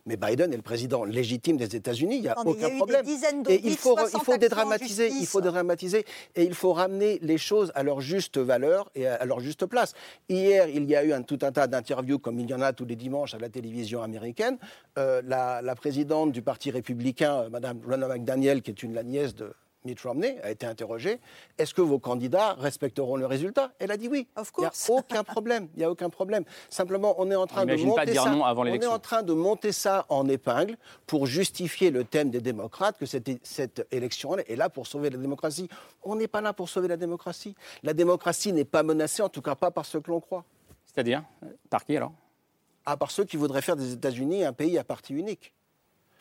Mais Biden est le président légitime des États-unis, il n'y a aucun problème. et il faut, il faut dédramatiser, il faut dédramatiser, et il faut ramener les choses à leur juste valeur et à leur juste place. Hier, il y a eu un, tout un tas d'interviews, comme il y en a tous les dimanches à la télévision américaine. Euh, la, la, présidente du Parti républicain, Mme Ronna McDaniel, qui est une la nièce de, Mitt Romney a été interrogé est-ce que vos candidats respecteront le résultat? Elle a dit oui. Il n'y a aucun problème. Il y a aucun problème. Simplement, on est en train de monter ça. on est en train de monter ça en épingle pour justifier le thème des démocrates que cette, cette élection est là pour sauver la démocratie. On n'est pas là pour sauver la démocratie. La démocratie n'est pas menacée, en tout cas pas par ceux que l'on croit. C'est-à-dire Par qui alors? Ah, par ceux qui voudraient faire des États-Unis un pays à parti unique.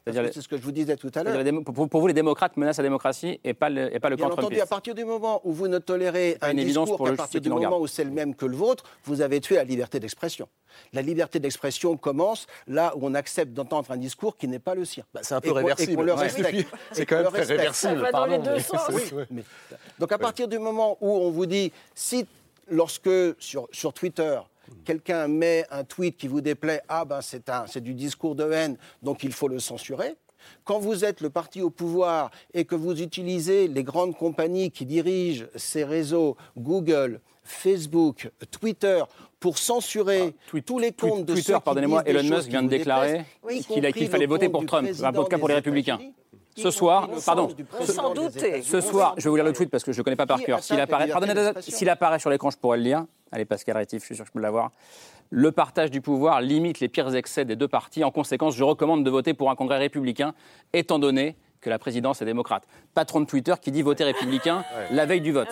C'est ce que je vous disais tout à l'heure. Pour, vous, les démocrates menacent la démocratie et pas le, et pas le Bien entendu, à partir du moment où vous ne tolérez un discours qu'à partir du moment où c'est le même que le vôtre, vous avez tué la liberté d'expression. La liberté d'expression commence là où on accepte d'entendre un discours qui n'est pas le sien. Bah, c'est un peu réversible. C'est quand même très réversible. Dans les deux sens. Donc à partir du moment où on vous dit, si lorsque sur, sur Twitter, quelqu'un met un tweet qui vous déplaît, ah ben c'est du discours de haine, donc il faut le censurer. Quand vous êtes le parti au pouvoir et que vous utilisez les grandes compagnies qui dirigent ces réseaux, Google, Facebook, Twitter, pour censurer ah, tous les comptes de Twitter, pardonnez-moi, Elon Musk vient de déclarer qu'il fallait voter pour Trump, un cas pour les Républicains. Ce soir, pardon, ce, soir, je vais vous lire le tweet parce que je ne connais pas par cœur. S'il apparaît, s'il apparaît sur l'écran, je pourrais le lire. Allez, Pascal Rétif, je suis sûr que je peux l'avoir. Le partage du pouvoir limite les pires excès des deux partis. En conséquence, je recommande de voter pour un congrès républicain, étant donné que la présidence est démocrate. Patron de Twitter qui dit voter républicain la veille du vote.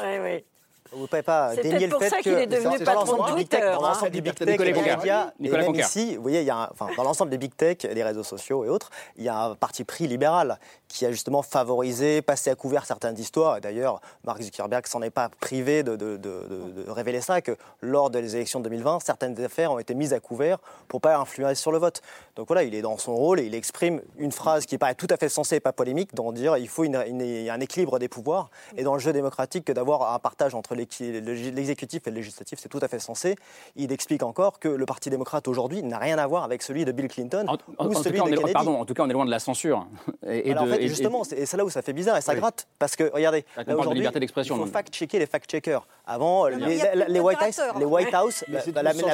Vous ne pouvez pas dénier le fait que est dans l'ensemble des big tech, dans l'ensemble des big tech, les médias, et même ici, vous voyez, il y a enfin, dans l'ensemble des big tech, les réseaux sociaux et autres, il y a un parti pris libéral qui a justement favorisé, passé à couvert certaines histoires. Et d'ailleurs, Mark Zuckerberg s'en est pas privé de, de, de, révéler ça, que lors des élections de 2020, certaines affaires ont été mises à couvert pour pas influer sur le vote. Donc voilà, il est dans son rôle et il exprime une phrase qui paraît tout à fait sensée et pas polémique, d'en dire il faut une, une, un équilibre des pouvoirs et dans le jeu démocratique que d'avoir un partage entre les l'exécutif et le législatif, c'est tout à fait sensé. Il explique encore que le Parti démocrate aujourd'hui n'a rien à voir avec celui de Bill Clinton ou celui de Kennedy. pardon, en tout cas, on est loin de la censure. Et, Alors, en fait, justement, c'est là où ça fait bizarre et ça gratte. Parce que, regardez, aujourd'hui, il faut fact-checker les fact-checkers. Avant, les, White House, les White House la, maison,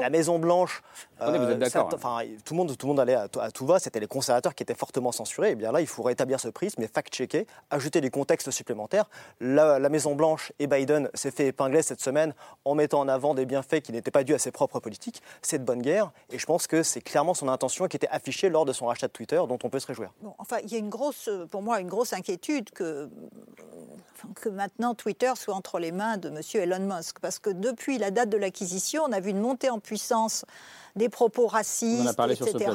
la, Maison Blanche, euh, enfin, tout, le monde, tout le monde allait à, tout va, c'était les conservateurs qui étaient fortement censurés. Et eh bien là, il faut rétablir ce prisme mais fact-checker, ajouter du contexte supplémentaire. La, Maison Blanche et Biden s'est fait épingler cette semaine en mettant en avant des bienfaits qui n'étaient pas dus à ses propres politiques. C'est de bonne guerre, et je pense que c'est clairement son intention qui était affichée lors de son rachat de Twitter, dont on peut se réjouir. Bon, enfin, il y a une grosse, pour moi, une grosse inquiétude que que maintenant Twitter soit entre les mains de M. Elon Musk. Parce que depuis la date de l'acquisition, on a vu une montée en puissance des propos racistes, etc.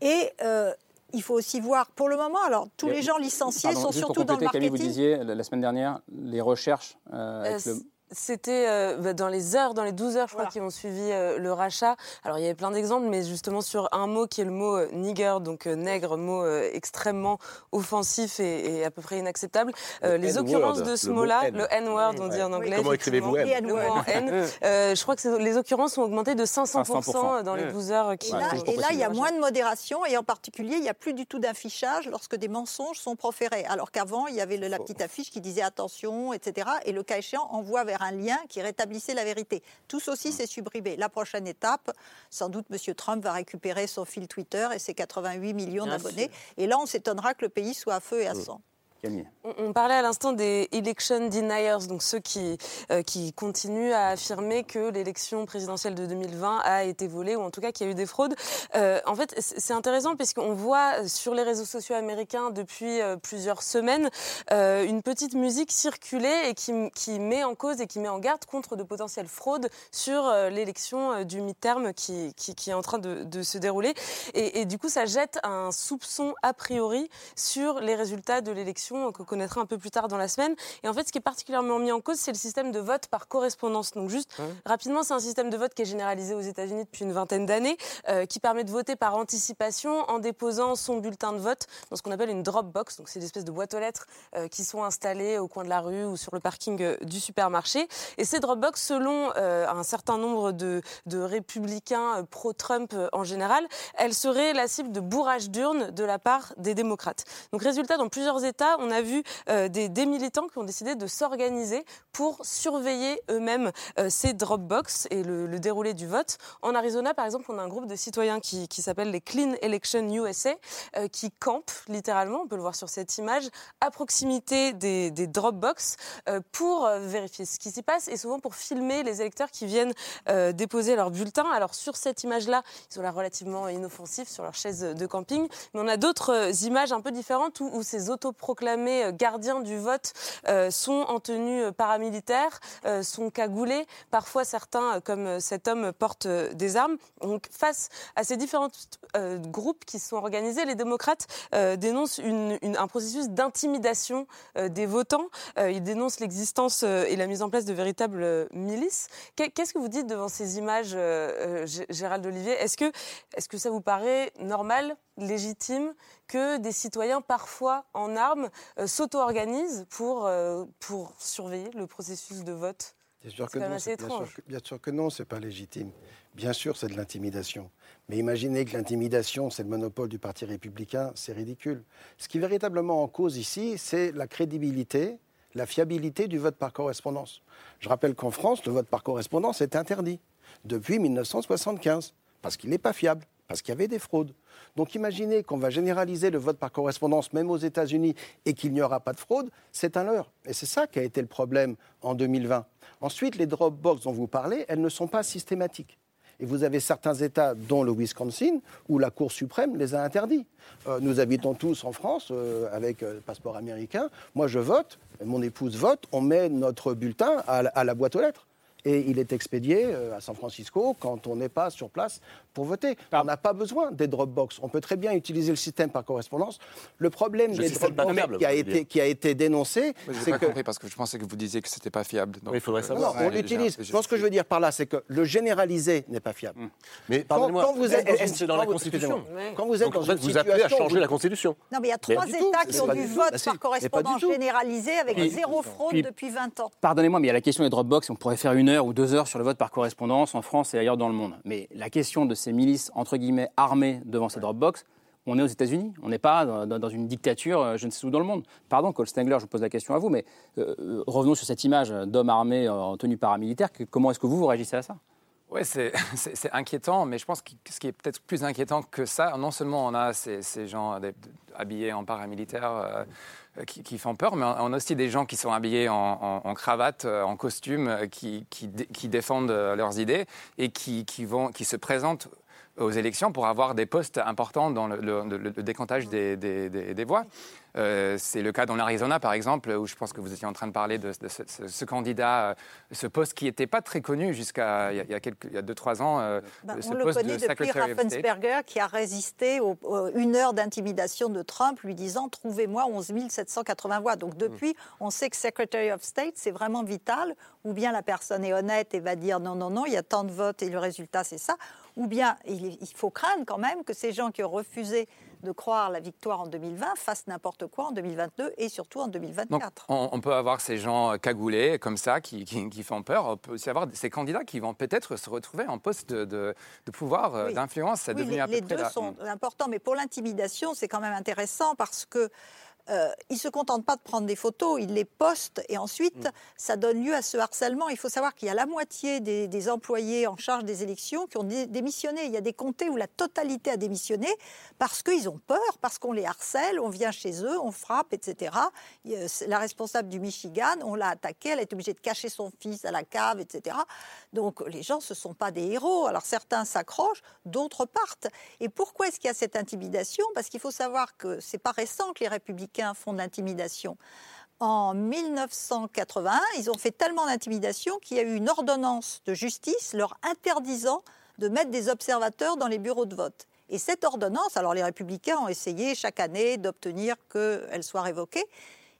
Et euh, il faut aussi voir, pour le moment, alors tous les gens licenciés sont surtout dans le marketing. Camille, vous disiez la semaine dernière, les recherches euh, avec le c'était euh, bah, dans les heures, dans les 12 heures, je crois, qui ont suivi euh, le rachat. Alors, il y avait plein d'exemples, mais justement sur un mot qui est le mot euh, nigger, donc nègre, mot extrêmement offensif et, à peu près inacceptable. les occurrences de ce mot-là, le N-word, on dit en anglais. Comment écrivez-vous N, N Je crois que les occurrences ont augmenté de 500%, dans les 12 heures qui Et là, et là il y a moins de modération, et en particulier, il n'y a plus du tout d'affichage lorsque des mensonges sont proférés. Alors qu'avant, il y avait la petite affiche qui disait attention, etc. Et le cas échéant, envoie vers un lien qui rétablissait la vérité. Tout ceci s'est sublimé. La prochaine étape, sans doute, M. Trump va récupérer son fil Twitter et ses 88 millions d'abonnés. Et là, on s'étonnera que le pays soit à feu et à sang. On, parlait à l'instant des election deniers, donc ceux qui, euh, continuent à affirmer que l'élection présidentielle de 2020 a été volée ou en tout cas qu'il y a eu des fraudes. Euh, en fait, c'est intéressant puisqu'on voit sur les réseaux sociaux américains depuis euh, plusieurs semaines une petite musique circuler et qui, met en cause et qui met en garde contre de potentielles fraudes sur l'élection du mi-terme qui, est en train de, se dérouler. Et du coup, ça jette un soupçon a priori sur les résultats de l'élection qu'on connaîtra un peu plus tard dans la semaine. Et en fait, ce qui est particulièrement mis en cause, c'est le système de vote par correspondance. Donc juste rapidement, c'est un système de vote qui est généralisé aux États-Unis depuis une vingtaine d'années, euh, qui permet de voter par anticipation en déposant son bulletin de vote dans ce qu'on appelle une drop box. Donc c'est des espèces de boîtes aux lettres euh, qui sont installées au coin de la rue ou sur le parking euh, du supermarché. Et ces drop box, selon un certain nombre de, de républicains pro-Trump en général, elles seraient la cible de bourrage d'urnes de la part des démocrates. Donc résultat, dans plusieurs États, on a vu euh, des, militants qui ont décidé de s'organiser pour surveiller eux-mêmes euh, ces Dropbox et le, déroulé du vote. En Arizona, par exemple, on a un groupe de citoyens qui, s'appelle les Clean Election USA euh, qui campent littéralement, on peut le voir sur cette image, à proximité des, des Dropbox pour vérifier ce qui s'y passe et souvent pour filmer les électeurs qui viennent déposer leur bulletin. Alors sur cette image-là, ils ont l'air relativement inoffensifs sur leur chaise de camping, mais on a d'autres images un peu différentes où, où ces autoproclamés euh, gardiens du vote euh, sont en tenue euh, paramilitaire, sont cagoulés. Parfois, certains, comme cet homme, portent des armes. Donc, face à ces différents groupes qui sont organisés, les démocrates dénoncent un processus d'intimidation des votants. ils dénoncent l'existence et la mise en place de véritables milices. Qu'est-ce que vous dites devant ces images, Gérald Olivier? Est-ce que, est -ce que ça vous paraît normal légitime? Que des citoyens, parfois en armes, euh, s'auto-organisent pour, euh, pour surveiller le processus de vote Bien sûr, que non, bien, sûr, bien sûr que non, c'est pas légitime. Bien sûr, c'est de l'intimidation. Mais imaginez que l'intimidation, c'est le monopole du Parti républicain, c'est ridicule. Ce qui est véritablement en cause ici, c'est la crédibilité, la fiabilité du vote par correspondance. Je rappelle qu'en France, le vote par correspondance est interdit depuis 1975, parce qu'il n'est pas fiable parce qu'il y avait des fraudes. Donc imaginez qu'on va généraliser le vote par correspondance, même aux États-Unis, et qu'il n'y aura pas de fraude, c'est un leurre. Et c'est ça qui a été le problème en 2020. Ensuite, les drop box dont vous parlez, elles ne sont pas systématiques. Et vous avez certains États, dont le Wisconsin, où la Cour suprême les a interdits. Euh, nous habitons tous en France euh, avec euh, le passeport américain. Moi, je vote, mon épouse vote, on met notre bulletin à la boîte aux lettres. Et il est expédié euh, à San Francisco quand on n'est pas sur place pour voter. On n'a pas besoin des Dropbox. On peut très bien utiliser le système par correspondance. Le problème des Dropbox qui a, été, qui a été dénoncé, c'est que... compris parce que je pensais que vous disiez que c'était pas fiable. Donc, il faudrait savoir. Non, on l'utilise. ce que je veux dire par là, c'est que le généralisé n'est pas fiable. Hum. Mais quand, quand, vous êtes dans, dans la Constitution. Quand vous êtes dans une vous appelez à changer la Constitution. Non, mais il y a trois États qui ont du vote bah, par correspondance généralisé avec zéro fraude depuis 20 ans. Pardonnez-moi, mais il y a la question des Dropbox. On pourrait faire une heure ou deux heures sur le vote par correspondance en France et ailleurs dans le monde. Mais la question de ces milices, entre guillemets, armées devant ces Dropbox, on est aux États-Unis, on n'est pas dans, une dictature, euh, je ne sais où dans le monde. Pardon, Cole Stengler, je vous pose la question à vous, mais euh, euh, revenons sur cette image d'hommes armés en tenue paramilitaire. Comment est-ce que vous, vous réagissez à ça? Oui, c'est inquiétant, mais je pense que ce qui est peut-être plus inquiétant que ça, non seulement on a ces, gens habillés en paramilitaire qui, font peur, mais on a aussi des gens qui sont habillés en, cravate, en costume, qui, défendent leurs idées et qui, vont, qui se présentent aux élections pour avoir des postes importants dans le, décomptage des, voix. Euh, c'est le cas dans l'Arizona, par exemple, où je pense que vous étiez en train de parler de, ce, candidat, euh, ce poste qui n'était pas très connu jusqu'à il y a, il y a deux, trois ans. Euh, bah, on le connaît depuis Raffensperger, qui a résisté aux, une heure d'intimidation de Trump, lui disant Trouvez-moi 11 780 voix. Donc depuis, on sait que Secretary of State, c'est vraiment vital, ou bien la personne est honnête et va dire Non, non, non, il y a tant de votes et le résultat, c'est ça ou bien il, faut craindre quand même que ces gens qui ont refusé de croire la victoire en 2020 fassent n'importe quoi en 2022 et surtout en 2024. on, peut avoir ces gens cagoulés comme ça qui, font peur. On peut aussi avoir ces candidats qui vont peut-être se retrouver en poste de, pouvoir, euh, d'influence. Ça oui, les, les deux sont importants, mais pour l'intimidation, c'est quand même intéressant parce que euh, ils ne se contentent pas de prendre des photos, ils les postent et ensuite mm. ça donne lieu à ce harcèlement. Il faut savoir qu'il y a la moitié des, employés en charge des élections qui ont démissionné. Il y a des comtés où la totalité a démissionné parce qu'ils ont peur, parce qu'on les harcèle, on vient chez eux, on frappe, etc. La responsable du Michigan, on l'a attaquée, elle est obligée de cacher son fils à la cave, etc. Donc les gens, ce ne sont pas des héros. Alors certains s'accrochent, d'autres partent. Et pourquoi est-ce qu'il y a cette intimidation? Parce qu'il faut savoir que c'est pas récent que les républicains font de. En 1981, ils ont fait tellement d'intimidation qu'il y a eu une ordonnance de justice leur interdisant de mettre des observateurs dans les bureaux de vote. Et cette ordonnance, alors les républicains ont essayé chaque année d'obtenir qu'elle soit révoquée.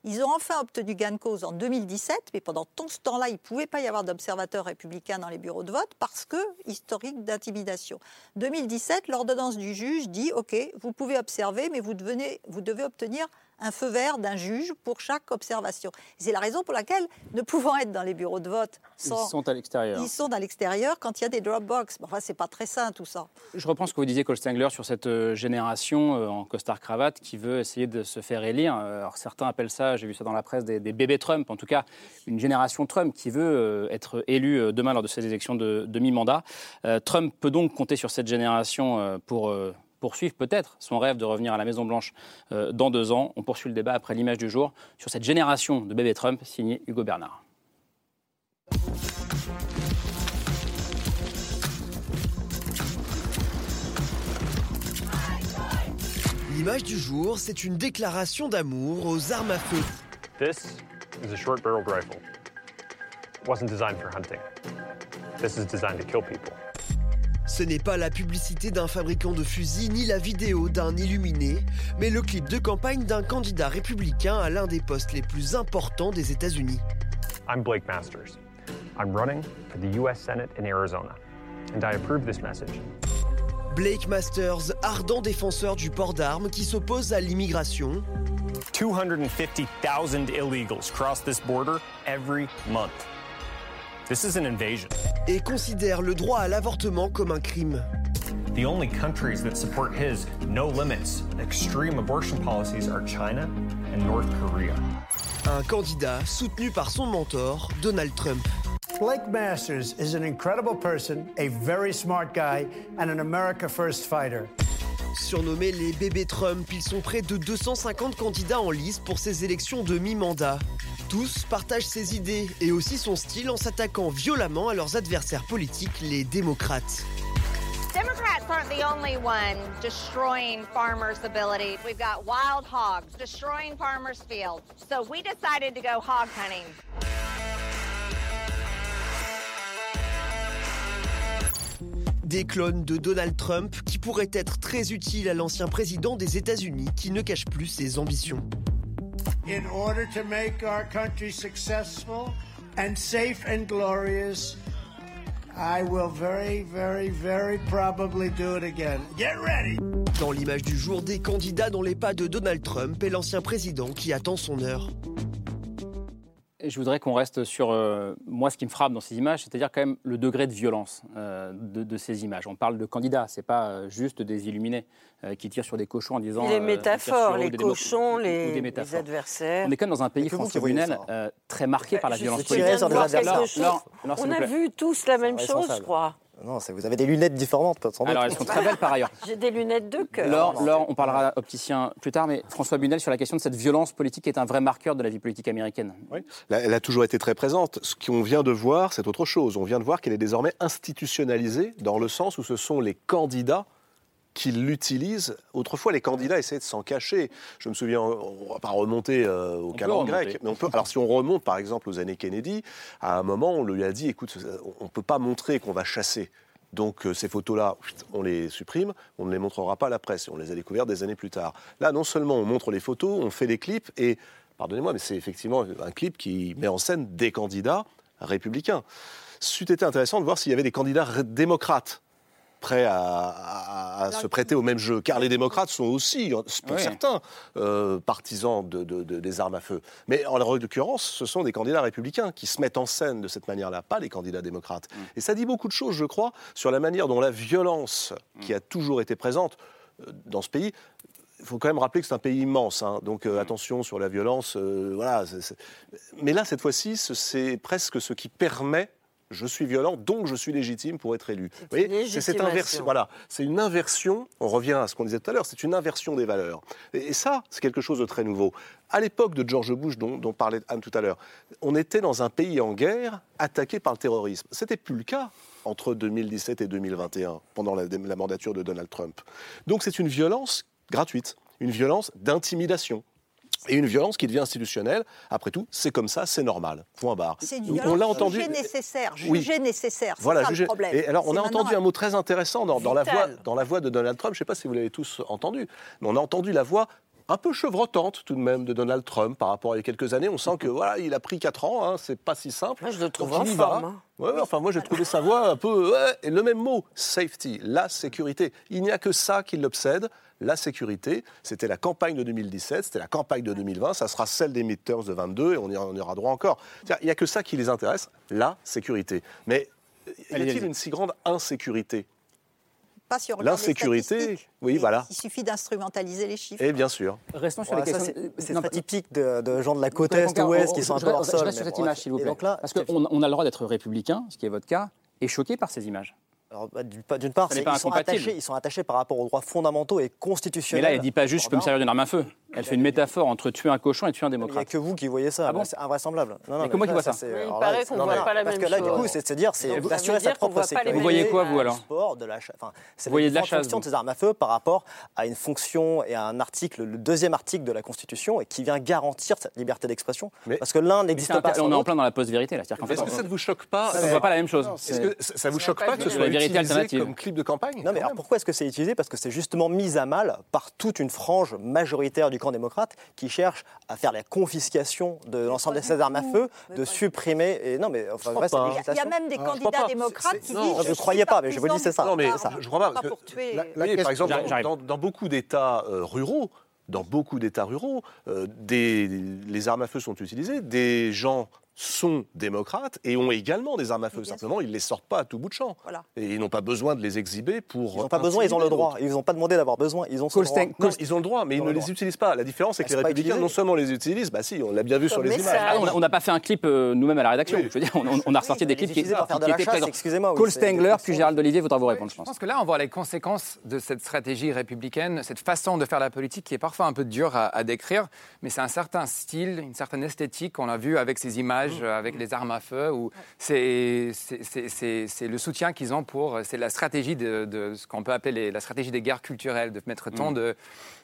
Ils ont enfin obtenu gain de cause en 2017, mais pendant tout ce temps-là, il ne pouvait pas y avoir d'observateurs républicains dans les bureaux de vote parce que historique d'intimidation. 2017, l'ordonnance du juge dit OK, vous pouvez observer, mais vous, devenez, vous devez obtenir un feu vert d'un juge pour chaque observation. C'est la raison pour laquelle, ne pouvant être dans les bureaux de vote, ils sont à l'extérieur. Ils sont à l'extérieur quand il y a des Dropbox. Enfin, c'est pas très sain tout ça. Je reprends ce que vous disiez, Colstengler, sur cette euh, génération euh, en costard-cravate qui veut essayer de se faire élire. Euh, alors certains appellent ça, j'ai vu ça dans la presse, des, bébés Trump, en tout cas une génération Trump qui veut être élue demain lors de ces élections de, de mi-mandat. Trump peut donc compter sur cette génération pour poursuivre peut-être son rêve de revenir à la Maison-Blanche euh, dans deux ans. On poursuit le débat après l'image du jour sur cette génération de bébés Trump, signé Hugo Bernard. L'image du jour, c'est une déclaration d'amour aux armes à feu. This is a short-barreled rifle. It wasn't designed for hunting. This is designed to kill people. Ce n'est pas la publicité d'un fabricant de fusils ni la vidéo d'un illuminé, mais le clip de campagne d'un candidat républicain à l'un des postes les plus importants des États-Unis. I'm Blake Masters. I'm running for the US Senate in Arizona, and I approve this message. Blake Masters, ardent défenseur du port d'armes qui s'oppose à l'immigration. 250,000 illegals cross this border every month. This is an invasion. Et considère le droit à l'avortement comme un crime. The only countries that support his no limits extreme abortion policies are China and North Korea. Un candidat soutenu par son mentor, Donald Trump. Blake Masters is an incredible person, a very smart guy, and an America First fighter. Surnommés les bébés Trump, ils sont près de 250 candidats en lice pour ces élections de mi-mandat. Tous partagent ses idées et aussi son style en s'attaquant violemment à leurs adversaires politiques, les démocrates. Democrats aren't the only one destroying farmers' ability. We've got wild hogs destroying farmers' fields. So we decided to go hog hunting. Des clones de Donald Trump qui pourraient être très utiles à l'ancien président des États-Unis qui ne cache plus ses ambitions. In order to make our country successful and safe and glorious, I will very, very, very probably do it again. Get ready! Dans l'image du jour, des candidats dans les pas de Donald Trump et l'ancien président qui attend son heure. Je voudrais qu'on reste sur, euh, moi, ce qui me frappe dans ces images, c'est-à-dire quand même le degré de violence euh, de, ces images. On parle de candidats, c'est pas euh, juste des illuminés qui tirent sur des cochons en disant... Les métaphores, les cochons, les, adversaires. On est quand même dans un pays, François Bunel, très marqué par la violence politique. On a vu tous la même chose, je crois. Non, vous avez des lunettes différentes, sans Alors, elles sont très belles par ailleurs. J'ai des lunettes de cœur. Laure, on parlera opticien plus tard, mais François Bunel sur la question de cette violence politique qui est un vrai marqueur de la vie politique américaine. Oui, elle a toujours été très présente. Ce qu'on vient de voir, c'est autre chose. On vient de voir qu'elle est désormais institutionnalisée dans le sens où ce sont les candidats qui l'utilisent. Autrefois, les candidats essayaient de s'en cacher. Je me souviens, on ne va pas remonter euh, au calendrier grec, mais on peut. Alors, si on remonte, par exemple, aux années Kennedy, à un moment, on lui a dit écoute, on ne peut pas montrer qu'on va chasser. Donc euh, ces photos-là, on les supprime, on ne les montrera pas à la presse. On les a découvertes des années plus tard. Là, non seulement on montre les photos, on fait les clips, et, pardonnez-moi, mais c'est effectivement un clip qui met en scène des candidats républicains. C'eût été intéressant de voir s'il y avait des candidats démocrates prêts à, se prêter au même jeu. Car les démocrates sont aussi, pour certains, euh, partisans de, des armes à feu. Mais en l'occurrence, ce sont des candidats républicains qui se mettent en scène de cette manière-là, pas les candidats démocrates. Mm. Et ça dit beaucoup de choses, je crois, sur la manière dont la violence qui a toujours été présente euh, dans ce pays il faut quand même rappeler que c'est un pays immense, hein. donc euh, mm. attention sur la violence. voilà. Mais là, cette fois-ci, c'est presque ce qui permet je suis violent, donc je suis légitime pour être élu. Vous voyez, c'est cette inversion. Voilà, c'est une inversion. On revient à ce qu'on disait tout à l'heure. C'est une inversion des valeurs. Et, ça, c'est quelque chose de très nouveau. À l'époque de George Bush, dont, dont parlait Anne tout à l'heure, on était dans un pays en guerre, attaqué par le terrorisme. C'était plus le cas entre 2017 et 2021, pendant la, la mandature de Donald Trump. Donc c'est une violence gratuite, une violence d'intimidation et une violence qui devient institutionnelle. Après tout, c'est comme ça, c'est normal. Point barre. C'est une violence on l'a entendu. Jugée nécessaire. Jugée nécessaire. Voilà, ça le problème. Et alors, on a entendu un mot très intéressant dans, dans, la voix, dans la voix de Donald Trump. Je ne sais pas si vous l'avez tous entendu, mais on a entendu la voix un peu chevrotante tout de même de Donald Trump par rapport à il y a quelques années. On sent que voilà, il a pris 4 ans, hein, c'est pas si simple. Moi, je le trouve en forme. Hein. Ouais, enfin, moi, j'ai trouvé sa voix un peu. et le même mot, safety, la sécurité. Il n'y a que ça qui l'obsède la sécurité. C'était la campagne de 2017, c'était la campagne de 2020, ça sera celle des midterms de 22 et on y, aura droit encore. Il n'y a que ça qui les intéresse, la sécurité. Mais y a-t-il une si grande insécurité? Pas sur L'insécurité, oui, voilà. Il suffit d'instrumentaliser les chiffres. Et bien sûr. Restons sur les questions. C'est très typique de, gens de la côte est, ouest qui sont un peu hors sol. Je reste sur cette image, s'il vous plaît. Parce qu'on a le droit d'être républicain, ce qui est votre cas, et choqué par ces images. Bah, d'une part, ils sont, attachés, ils sont attachés par rapport aux droits fondamentaux et constitutionnels. Mais là, elle ne dit pas juste je peux me servir d'une arme à feu. Elle fait une métaphore entre tuer un cochon et tuer un démocrate. Il n'y a que vous qui voyez ça. Ah c'est invraisemble. Non, non, que moi qui vois ça. Il paraît qu'on ne voit pas la même chose. Parce que là, du coup, c'est de se dire, c'est d'assurer sa propre sécurité. Vous voyez quoi, vous alors de la Vous voyez de la chasse. de ces armes à feu par rapport à une fonction et à un article, le deuxième article de la Constitution, et qui vient garantir cette liberté d'expression. Parce que l'un n'existe pas. On est en plein dans la post-vérité là. Est-ce que ça ne vous choque pas On ne voit pas la même chose. Ça vous choque pas que ce soit utilisé comme clip de campagne Non, mais pourquoi est-ce que c'est utilisé? Parce que c'est justement mis à mal par toute une frange majoritaire du camp démocrate qui cherche à faire la confiscation de l'ensemble de ces armes à feu, de supprimer. Et non, mais enfin, il y a même des candidats démocrates qui disent. Je ne croyais pas, mais je vous dis c'est ça. Non, mais je crois pas. par exemple, dans, beaucoup d'États euh, ruraux, dans beaucoup d'États ruraux, euh, des, les armes à feu sont utilisées, des gens sont démocrates et ont également des armes à feu. Simplement, ils ne les sortent pas à tout bout de champ. Et ils n'ont pas besoin de les exhiber pour. Ils n'ont pas besoin, ils ont le droit. Ils n'ont pas demandé d'avoir besoin. Ils ont ce droit. ils ont le droit, mais ils, ne les utilisent pas. La différence, c'est que les républicains, non seulement les utilisent, bah si, on l'a bien vu sur les images. Ah, on n'a pas fait un clip euh, nous-mêmes à la rédaction. Je veux dire, on, a ressorti des clips qui, étaient présents. Excusez-moi. Cole Stengler, puis Gérald Olivier voudra vous répondre, je pense. Je pense que là, on voit les conséquences de cette stratégie républicaine, cette façon de faire la politique qui est parfois un peu dure à décrire, mais c'est un certain style, une certaine esthétique. On l'a vu avec ces images village avec les armes à feu. Ou c'est le soutien qu'ils ont pour. C'est la stratégie de, ce qu'on peut appeler la stratégie des guerres culturelles, de mettre tant de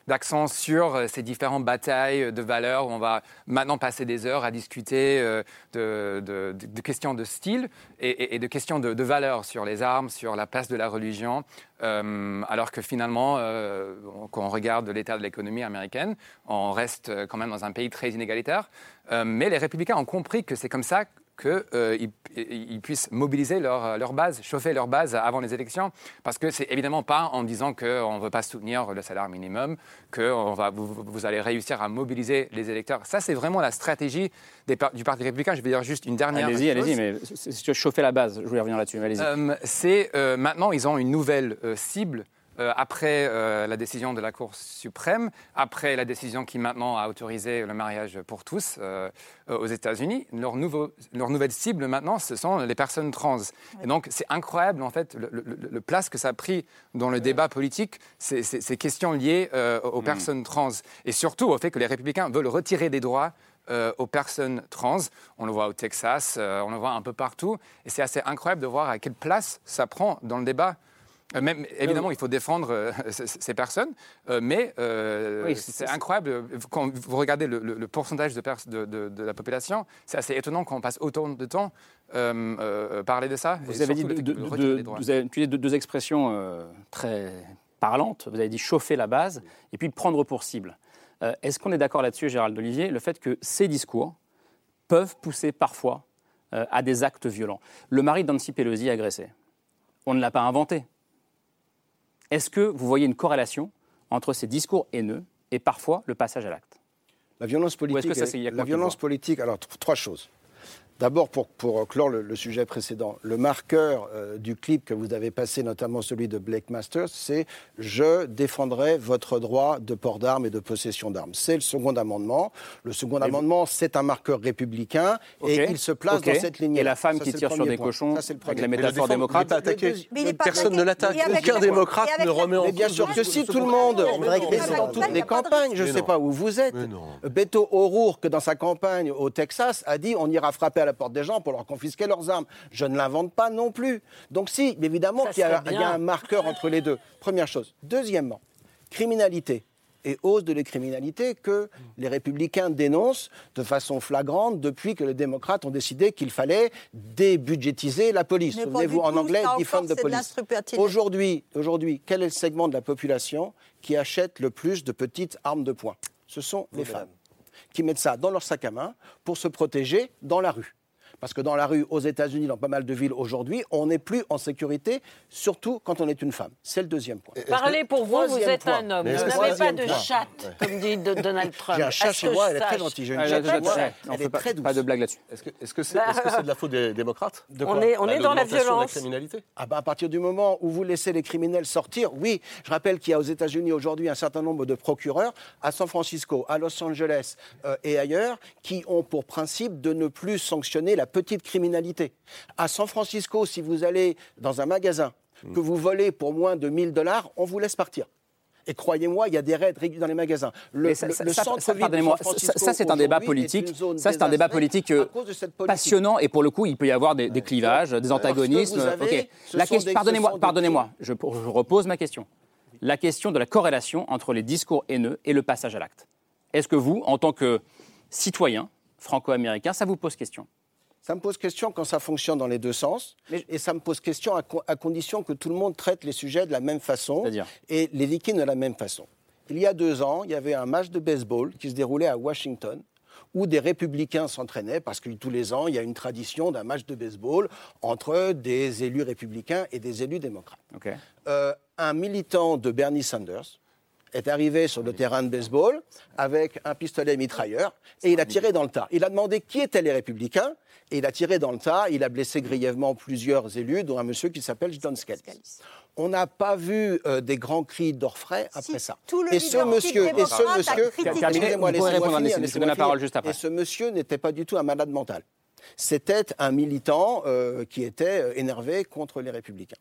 d'accent sur euh, ces différentes batailles de valeurs où on va maintenant passer des heures à discuter euh, de, questions de style et, de questions de, valeurs sur les armes, sur la place de la religion, euh, alors que finalement, quand on regarde l'état de l'économie américaine, on reste quand même dans un pays très inégalitaire. mais les républicains ont compris que c'est comme ça qu'ils euh, puissent mobiliser leur, leur, base, chauffer leur base avant les élections. Parce que c'est évidemment pas en disant qu'on ne veut pas soutenir le salaire minimum que on va, vous, allez réussir à mobiliser les électeurs. Ça, c'est vraiment la stratégie des, du Parti républicain. Je vais dire juste une dernière allez-y, Allez-y, mais chauffer la base. Je voulais revenir là-dessus. Allez-y. Euh, c'est euh, maintenant, ils ont une nouvelle cible euh, après euh, la décision de la Cour suprême, après la décision qui maintenant a autorisé le mariage pour tous euh, aux États-Unis, leur, leur, nouvelle cible maintenant, ce sont les personnes trans. Et donc, c'est incroyable, en fait, le, place que ça a pris dans le débat politique, ces, questions liées aux mm. personnes trans. Et surtout au fait que les républicains veulent retirer des droits aux personnes trans. On le voit au Texas, on le voit un peu partout. Et c'est assez incroyable de voir à quelle place ça prend dans le débat. Euh, même, évidemment, il faut défendre euh, ces personnes, euh, mais c'est incroyable. Quand vous regardez le, pourcentage de, de, la population, c'est assez étonnant qu'on passe autant de temps à parler de ça. Vous avez dit vous avez utilisé deux, expressions très parlantes. Vous avez dit chauffer la base et puis prendre pour cible. Est-ce qu'on est, d'accord là-dessus, Gérald Olivier, le fait que ces discours peuvent pousser parfois à des actes violents? Le mari d'Ancy Pelosi agressé, on ne l'a pas inventé. Est-ce que vous voyez une corrélation entre ces discours haineux et parfois le passage à l'acte? La violence politique. la violence politique. Alors trois choses. D'abord, pour, pour, clore le, sujet précédent, le marqueur euh, du clip que vous avez passé, notamment celui de Blake Masters, c'est Je défendrai votre droit de port d'armes et de possession d'armes. C'est le second amendement. Le second amendement, c'est un marqueur républicain et il se place dans cette ligne. Et la femme qui tire sur des cochons, avec la métaphore démocrate, personne ne l'attaque. Aucun démocrate ne remet en cause. bien sûr que si, tout le monde, dans toutes les campagnes, je ne sais pas où vous êtes. Beto O'Rourke, dans sa campagne au Texas, a dit on ira frapper la porte des gens pour leur confisquer leurs armes. Je ne l'invente pas non plus. Donc si, évidemment qu'il y, a un marqueur entre les deux. Première chose. Deuxièmement, criminalité et hausse de la criminalité que les républicains dénoncent de façon flagrante depuis que les démocrates ont décidé qu'il fallait débudgétiser la police. Souvenez-vous, en anglais, defund the police. Aujourd'hui, aujourd'hui, quel est le segment de la population qui achète le plus de petites armes de poing? Ce sont les femmes qui mettent ça dans leur sac à main pour se protéger dans la rue. Parce que dans la rue, aux États-Unis, dans pas mal de villes aujourd'hui, on n'est plus en sécurité, surtout quand on est une femme. C'est le deuxième point. Parlez pour vous, vous êtes un homme. Vous n'avez pas de chatte, comme dit Donald Trump. J'ai un chat chez moi, elle est très gentille. J'ai une chatte chez moi, elle est très douce. Pas de blague là-dessus. Est-ce que c'est de la faute des démocrates On est bah, dans la violence. criminalité ah bah, À partir du moment où vous laissez les criminels sortir, oui. Je rappelle qu'il y a aux États-Unis aujourd'hui un certain nombre de procureurs à San Francisco, à Los Angeles euh, et ailleurs qui ont pour principe de ne plus sanctionner la petite criminalité. À San Francisco, si vous allez dans un magasin, hmm. que vous volez pour moins de 1000 dollars, on vous laisse partir. Et croyez-moi, il y a des raids réguliers dans les magasins. Le, ça, ça, c'est un débat politique. Ça, c'est un débat politique passionnant. Et pour le coup, il peut y avoir des, clivages, des antagonismes. La question, pardonnez-moi, pardonnez-moi. Je, je repose ma question. La question de la corrélation entre les discours haineux et le passage à l'acte. Est-ce que vous, en tant que citoyen franco-américain, ça vous pose question? Ça me pose question quand ça fonctionne dans les deux sens. Et ça me pose question à, condition que tout le monde traite les sujets de la même façon et les victimes de la même façon. Il y a deux ans, il y avait un match de baseball qui se déroulait à Washington où des républicains s'entraînaient, parce que tous les ans, il y a une tradition d'un match de baseball entre des élus républicains et des élus démocrates. Euh, un militant de Bernie Sanders est arrivé sur le terrain de baseball avec un pistolet mitrailleur et il a tiré dans le tas. Il a demandé qui étaient les républicains et il a tiré dans le tas. Il a blessé grièvement plusieurs élus, dont un monsieur qui s'appelle John Scalise. On n'a pas vu euh, des grands cris d'orfraie après ça. et ce monsieur, et ce monsieur, excusez-moi, laissez-moi la parole juste après. Et ce monsieur n'était pas du tout un malade mental. C'était un militant euh, qui était euh, énervé contre les républicains.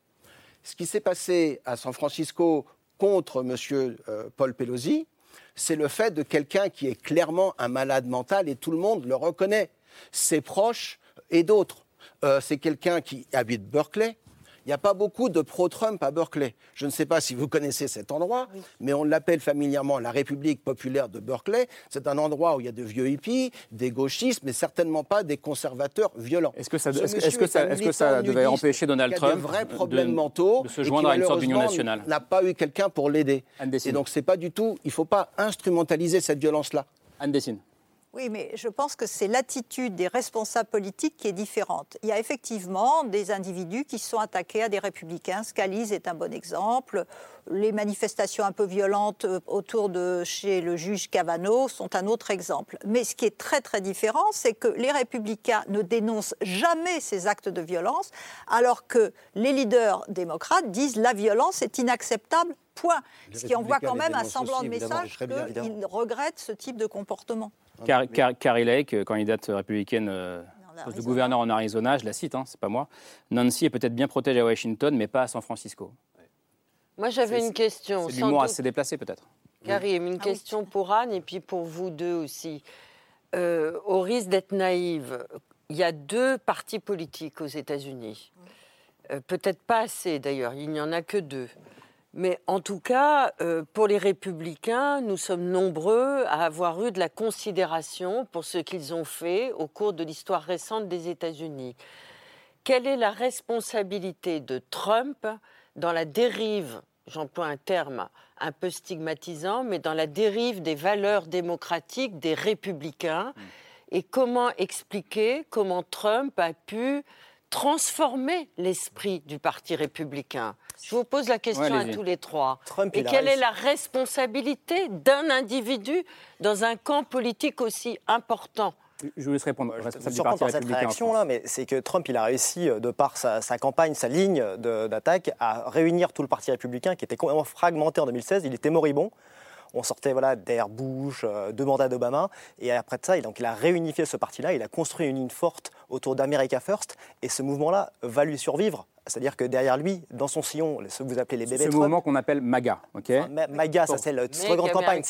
Ce qui s'est passé à San Francisco contre M. Paul Pelosi, c'est le fait de quelqu'un qui est clairement un malade mental et tout le monde le reconnaît. Ses proches et d'autres. Euh, c'est quelqu'un qui habite Berkeley, il n'y a pas beaucoup de pro-Trump à Berkeley. Je ne sais pas si vous connaissez cet endroit, mais on l'appelle familièrement la République populaire de Berkeley. C'est un endroit où il y a de vieux hippies, des gauchistes, mais certainement pas des conservateurs violents. Est-ce que ça, est-ce, que ça, est-ce que ça devait empêcher Donald Trump vrais problèmes mentaux de se joindre à une sorte d'union nationale N'a pas eu quelqu'un pour l'aider. Et donc c'est pas du tout. Il ne faut pas instrumentaliser cette violence-là. Anne Dessine. Oui, mais je pense que c'est l'attitude des responsables politiques qui est différente. Il y a effectivement des individus qui sont attaqués à des républicains. Scalise est un bon exemple. Les manifestations un peu violentes euh, autour de chez le juge Cavano sont un autre exemple. Mais ce qui est très très différent, c'est que les républicains ne dénoncent jamais ces actes de violence, alors que les leaders démocrates disent la violence est inacceptable Point. ce qui envoie quand même un semblant de message qu'ils regrettent ce type de comportement. Carrie Lake, candidate républicaine euh, poste de gouverneur en Arizona, je la cite, hein, c'est pas moi. Nancy est peut-être bien protégée à Washington, mais pas à San Francisco. Moi, j'avais une question. C'est l'humour assez déplacé, peut-être. Carrie, une ah question pour Anne et puis pour vous deux aussi. Euh, au risque d'être naïve, il y a deux partis politiques aux États-Unis. Euh, peut-être pas assez d'ailleurs, il n'y en a que deux. Mais en tout cas, euh, pour les républicains, nous sommes nombreux à avoir eu de la considération pour ce qu'ils ont fait au cours de l'histoire récente des États-Unis. Quelle est la responsabilité de Trump dans la dérive, j'emploie un terme un peu stigmatisant, mais dans la dérive des valeurs démocratiques des républicains? Et comment expliquer comment Trump a pu transformer l'esprit du Parti républicain? Je vous pose la question à tous les trois. Et quelle est la responsabilité d'un individu dans un camp politique aussi important? Je vous laisse répondre. Je suis par cette réaction-là, mais c'est que Trump, il a réussi, euh, de par sa, campagne, sa ligne d'attaque, à réunir tout le Parti républicain qui était complètement fragmenté en 2016. Il était moribond. On sortait voilà, d'Air Bush, euh, deux mandats d'Obama. Et après de ça, donc, il a réunifié ce parti-là. Il a construit une ligne forte autour d'America First. Et ce mouvement-là va lui survivre c'est-à-dire que derrière lui, dans son sillon, ce que vous appelez les bébés Ce mouvement qu'on appelle MAGA, ok MAGA, ça c'est le slogan de campagne.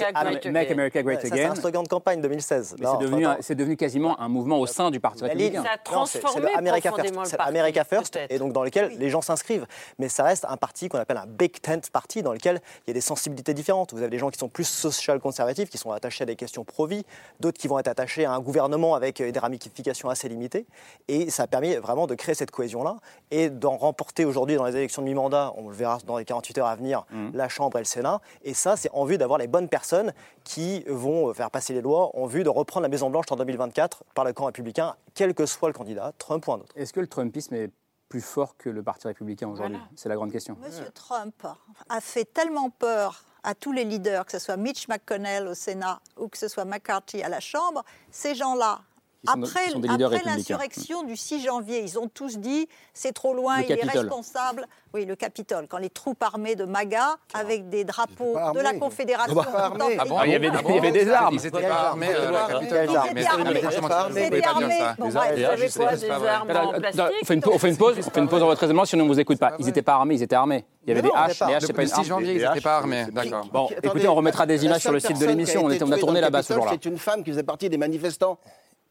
Make America Great Again. c'est un slogan de campagne 2016. C'est devenu, devenu, quasiment un mouvement au sein du Parti républicain. Ça a transformé le America First. America First, et donc dans lequel les gens s'inscrivent. Mais ça reste un parti qu'on appelle un big tent party, dans lequel il y a des sensibilités différentes. Vous avez des gens qui sont plus social conservatifs, qui sont attachés à des questions pro-vie, d'autres qui vont être attachés à un gouvernement avec des ramifications assez limitées. Et ça a permis vraiment de créer cette cohésion-là et d'en remporter aujourd'hui dans les élections de mi-mandat, on le verra dans les 48 heures à venir, mmh. la Chambre et le Sénat. Et ça, c'est en vue d'avoir les bonnes personnes qui vont faire passer les lois, en vue de reprendre la Maison-Blanche en 2024 par le camp républicain, quel que soit le candidat, Trump ou un autre. Est-ce que le Trumpisme est plus fort que le Parti républicain aujourd'hui C'est la grande question. Monsieur Trump a fait tellement peur à tous les leaders, que ce soit Mitch McConnell au Sénat ou que ce soit McCarthy à la Chambre, ces gens-là après, l'insurrection du 6 janvier, ils ont tous dit c'est trop loin, il est responsable. Oui, le Capitole, quand les troupes armées de MAGA, avec des drapeaux de la Confédération. Ah bon, il, y avait, il y avait des armes. Ils n'étaient pas armés. Ils étaient armés. On fait une pause, on fait une pause en votre raisonnement, sinon on ne vous écoute pas. Ils n'étaient pas armés, ils étaient armés. Il y avait des haches, les haches, c'est pas une arme. Le 6 janvier, ils n'étaient pas armés, d'accord. Bon, écoutez, on remettra des images sur le site de l'émission. On a tourné là-bas ce jour-là. C'est une femme qui faisait partie des manifestants.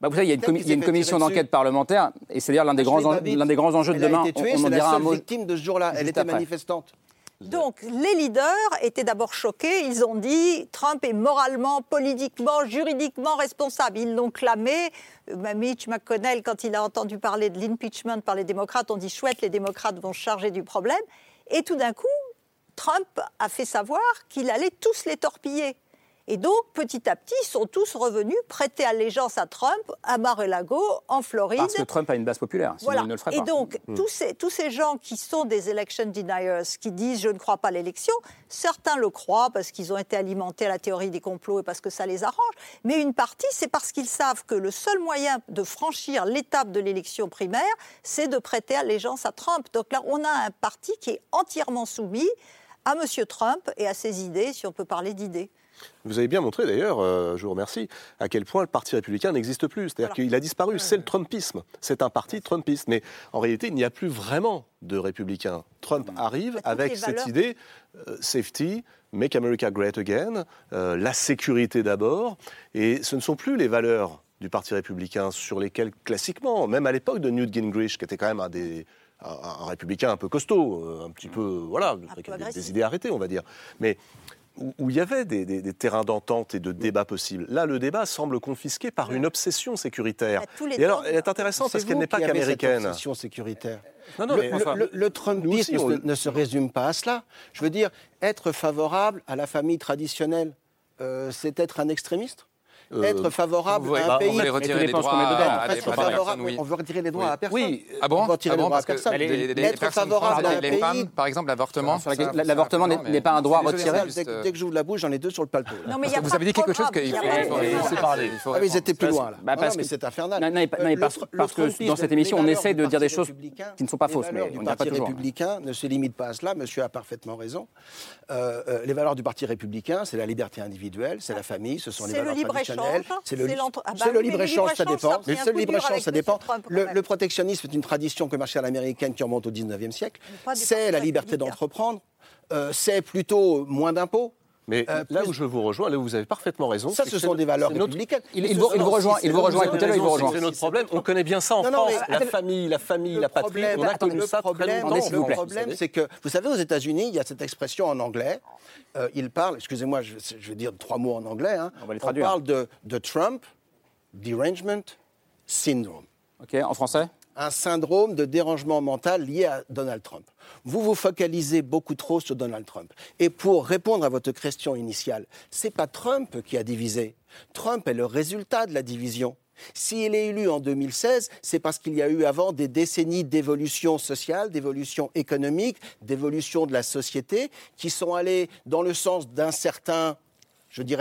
Bah, vous savez, il y a une, commission d'enquête parlementaire, et c'est d'ailleurs l'un des, grands l'un des grands enjeux de demain. Elle a été tuée, on, on dira la un mot. victime de ce jour-là. Elle était manifestante. Donc les leaders étaient d'abord choqués. Ils ont dit Trump est moralement, politiquement, juridiquement responsable. Ils l'ont clamé. Euh, Mitch McConnell, quand il a entendu parler de l'impeachment par les démocrates, on dit chouette, les démocrates vont charger du problème. Et tout d'un coup, Trump a fait savoir qu'il allait tous les torpiller. Et donc, petit à petit, ils sont tous revenus prêter allégeance à Trump à Mar-a-Lago, en Floride. Parce que Trump a une base populaire, sinon il ne le ferait pas. Et donc, hmm. tous, ces, tous ces gens qui sont des election deniers, qui disent « je ne crois pas à l'élection », certains le croient parce qu'ils ont été alimentés à la théorie des complots et parce que ça les arrange, mais une partie, c'est parce qu'ils savent que le seul moyen de franchir l'étape de l'élection primaire, c'est de prêter allégeance à Trump. Donc là, on a un parti qui est entièrement soumis à M. Trump et à ses idées, si on peut parler d'idées. Vous avez bien montré d'ailleurs, euh, je vous remercie, à quel point le Parti républicain n'existe plus. C'est-à-dire qu'il a disparu. C'est le Trumpisme. C'est un parti Trumpiste. Mais en réalité, il n'y a plus vraiment de républicains. Trump arrive avec cette idée euh, safety, make America great again, euh, la sécurité d'abord. Et ce ne sont plus les valeurs du Parti républicain sur lesquels, classiquement, même à l'époque de Newt Gingrich, qui était quand même un des un, un républicain un peu costaud, euh, un petit peu, voilà, avait des, des idées arrêtées, on va dire. Mais où, où il y avait des, des- des terrains d'entente et de débat possibles. Là, le débat semble confisqué par une obsession sécuritaire. tous les Et alors, elle est intéressante parce C'est qu'elle n'est pas qu'américaine. obsession sécuritaire. Non, non, le, mais le- François, le- le Trumpisme nous aussi, on- ne, se résume pas à cela. Je veux dire, être favorable à la famille traditionnelle, euh, c'est être un extrémiste? Être favorable à un bah, on pays. voulait retirer les droits à des- à personnes, oui. On veut retirer les droits Oui. à personne. Oui. Ah bon On veut retirer Ah les bon, droits à personne. les- les- les être favorable à un les pays. femmes, par exemple, l'avortement. L'avortement n'est- pas un droit retiré. c'est juste, Dès, euh, que j'ouvre la bouche, j'en ai deux sur le que vous avez dit quelque chose qu'il faut- faut parler. Ah, mais ils étaient plus loin là. Bah, parce mais que- c'est infernal. Parce- que dans cette émission, on du de dire des choses qui ne sont pas fausses, mais on pas toujours. républicain ne se limitent pas à cela. Monsieur a parfaitement raison. Euh, euh, les valeurs du Parti républicain, c'est la liberté individuelle, c'est la famille, ce sont les le valeurs C'est le, ah bah le libre-échange, ça dépend. le libre-échange, ça dépend. Trump, Le, protectionnisme est une tradition commerciale américaine qui remonte au 19e siècle. C'est la liberté d'entreprendre. Euh, c'est plutôt moins d'impôts. Mais Euh, là plus- où je vous rejoins, là où vous avez parfaitement raison. Ça, c'est ce que sont des valeurs républicaines. Il- il ce vous- rejoint, il vous rejoint, écoutez-le, il vous rejoint. C'est notre problème. On connaît bien ça en Non, non, France. mais- La famille, la famille, la patrie. On a connu le ça très problème, longtemps. non, Attendez, s'il le vous plaît. problème, c'est que, vous savez, aux États-Unis, il y a cette expression en anglais. Euh, il parle, excusez-moi, je, je vais dire trois mots en anglais. hein. On va les traduire. parle de, de Trump derangement syndrome. Ok, en français? Un syndrome de dérangement mental lié à Donald Trump. Vous vous focalisez beaucoup trop sur Donald Trump. Et pour répondre à votre question initiale, c'est pas Trump qui a divisé. Trump est le résultat de la division. S'il est élu en 2016, c'est parce qu'il y a eu avant des décennies d'évolution sociale, d'évolution économique, d'évolution de la société, qui sont allées dans le sens d'un certain,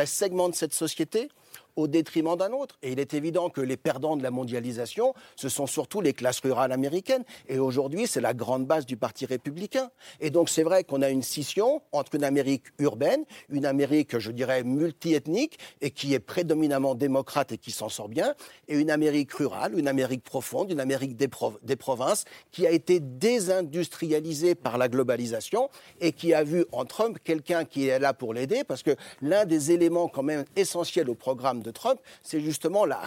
segment de cette société au détriment d'un autre. Et il est évident que les perdants de la mondialisation, ce sont surtout les classes rurales américaines. Et aujourd'hui, c'est la grande base du Parti républicain. Et donc, c'est vrai qu'on a une scission entre une Amérique urbaine, une Amérique, je dirais, multiethnique, et qui est prédominamment démocrate et qui s'en sort bien, et une Amérique rurale, une Amérique profonde, une Amérique des, des provinces, qui a été désindustrialisée par la globalisation et qui a vu en Trump quelqu'un qui est là pour l'aider, parce que l'un des éléments quand même essentiels au programme de Trump, c'est justement la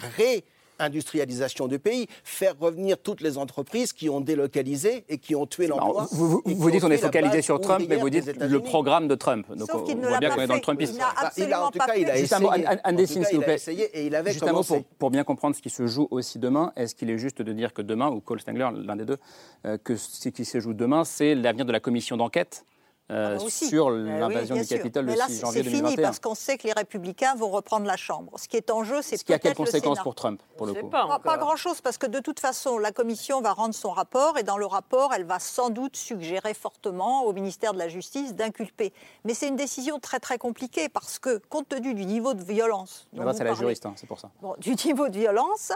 réindustrialisation du pays, faire revenir toutes les entreprises qui ont délocalisé et qui ont tué l'emploi. Vous, dites on est focalisé sur Trump, mais vous dites le programme de Trump. Donc Sauf on ne voit bien qu'on est dans le. Trumpisme. Il Bah, il a, en absolument tout cas, il a essayé. S'il vous plaît. et il avait Juste un mot commencé. pour, pour bien comprendre ce qui se joue aussi demain. Est-ce qu'il est juste de dire que demain, ou Cole Stengler, l'un des deux, euh, que ce qui se joue demain, c'est l'avenir de la commission d'enquête euh, Ah bah aussi. sur Eh oui, l'invasion du. Capitole Mais le là, 6 c'est janvier c'est fini 2021 parce qu'on sait que les républicains vont reprendre la Chambre. Ce qui est en jeu, c'est Ce qui a quelles peut-être le conséquences Sénat. pour Trump, pour le Je sais coup pas Pas, grand-chose, parce que de toute façon, la commission va rendre son rapport, et dans le rapport, elle va sans doute suggérer fortement au ministère de la Justice d'inculper. Mais c'est une décision très très compliquée, parce que compte tenu du niveau de violence... dont Là-bas, vous c'est la juriste, hein, c'est pour ça. Bon, du niveau de violence,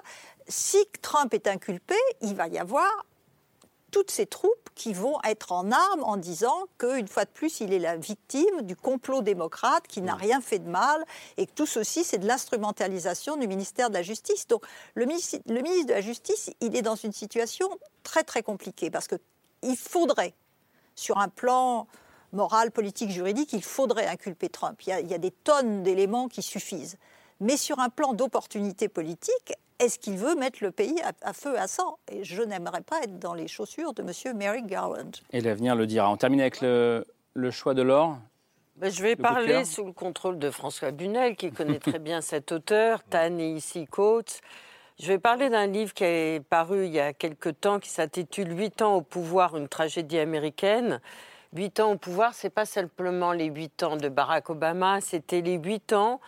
si Trump est inculpé, il va y avoir toutes ces troupes qui vont être en armes en disant qu'une fois de plus, il est la victime du complot démocrate qui n'a rien fait de mal et que tout ceci, c'est de l'instrumentalisation du ministère de la Justice. Donc le ministre, le ministre de la Justice, il est dans une situation très très compliquée parce qu'il faudrait, sur un plan moral, politique, juridique, il faudrait inculper Trump. Il y a, il y a des tonnes d'éléments qui suffisent. Mais sur un plan d'opportunité politique, est-ce qu'il veut mettre le pays à, à feu et à sang? Et je n'aimerais pas être dans les chaussures de M. Merrick Garland. Et l'avenir le dira. On termine avec le, le choix de l'or. Ben, je vais Le parler sous le contrôle de François Bunel, qui connaît très bien cet auteur, Ta-Nehisi Coates. Je vais parler d'un livre qui est paru il y a quelque temps, qui s'intitule Huit ans au pouvoir, une tragédie américaine. Huit ans au pouvoir, c'est pas simplement les huit ans de Barack Obama, c'était les huit ans.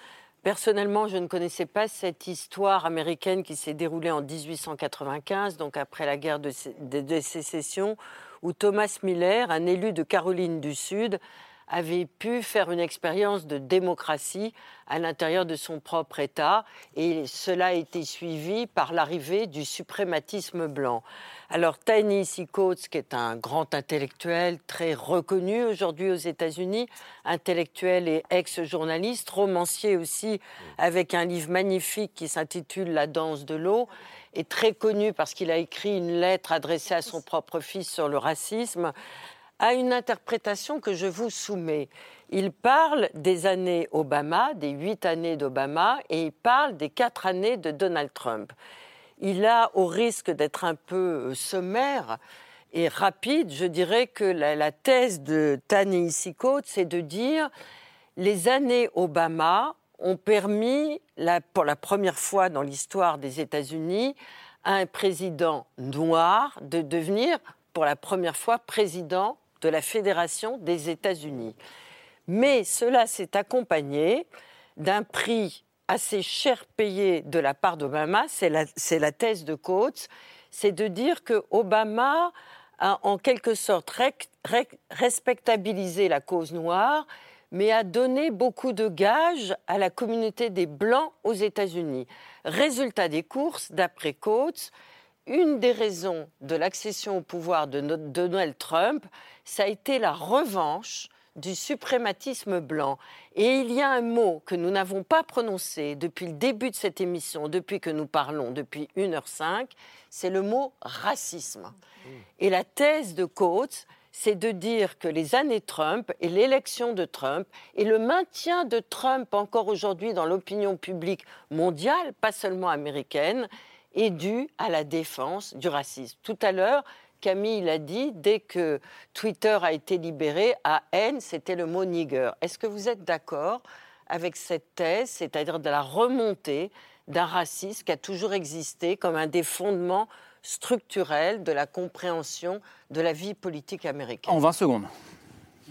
Personnellement, je ne connaissais pas cette histoire américaine qui s'est déroulée en 1895, donc après la guerre de, sé- de- de sécession, où Thomas Miller, un élu de Caroline du Sud, avait pu faire une expérience de démocratie à l'intérieur de son propre État et cela a été suivi par l'arrivée du suprématisme blanc. Alors Ta-Nehisi Coates, qui est un grand intellectuel très reconnu aujourd'hui aux États-Unis, intellectuel et ex-journaliste, romancier aussi, avec un livre magnifique qui s'intitule La danse de l'eau, est très connu parce qu'il a écrit une lettre adressée à son propre fils sur le racisme a une interprétation que je vous soumets. il parle des années Obama, des huit années d'Obama, et il parle des quatre années de Donald Trump. Il a, au risque d'être un peu euh, sommaire et rapide, je dirais que la, thèse de Tani Coates, c'est de dire les années Obama ont permis, pour la première fois dans l'histoire des États-Unis, à un président noir de devenir, pour la première fois, président de la Fédération des États-Unis. Mais cela s'est accompagné d'un prix assez cher payé de la part d'Obama, c'est la, thèse de Coates, c'est de dire que Obama a en quelque sorte respectabilisé la cause noire, mais a donné beaucoup de gages à la communauté des Blancs aux États-Unis. Résultat des courses, d'après Coates, une des raisons de l'accession au pouvoir de Donald Trump, ça a été la revanche du suprématisme blanc. Et il y a un mot que nous n'avons pas prononcé depuis le début de cette émission, depuis que nous parlons, depuis 1h05, c'est le mot racisme. Et la thèse de Coates, c'est de dire que les années Trump et l'élection de Trump et le maintien de Trump encore aujourd'hui dans l'opinion publique mondiale, pas seulement américaine, est dû à la défense du racisme. Tout à l'heure, Camille l'a dit, dès que Twitter a été libéré, à haine, c'était le mot nigger. Est-ce que vous êtes d'accord avec cette thèse, c'est-à-dire de la remontée d'un racisme qui a toujours existé comme un des fondements structurels de la compréhension de la vie politique américaine? En 20 secondes.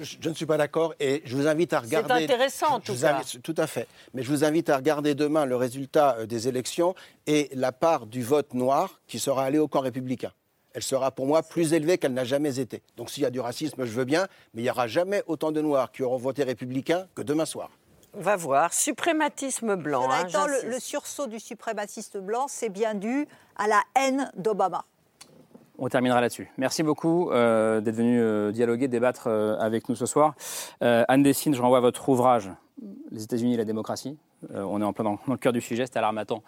Je, ne suis pas d'accord et je vous invite à regarder. C'est intéressant, en tout cas. tout à fait. Mais je vous invite à regarder demain le résultat euh, des élections et la part du vote noir qui sera allé au camp républicain elle sera pour moi plus élevée qu'elle n'a jamais été. Donc s'il y a du racisme, je veux bien, mais il n'y aura jamais autant de Noirs qui auront voté républicain que demain soir. On va voir. Suprématisme blanc. Hein, le, sursaut du suprématiste blanc, c'est bien dû à la haine d'Obama. On terminera là-dessus. Merci beaucoup euh, d'être venu euh, dialoguer, débattre euh, avec nous ce soir. Anne Dessine, je renvoie à votre ouvrage Les États-Unis et la démocratie, on est en plein dans, le cœur du sujet, c'était à l'Armatan,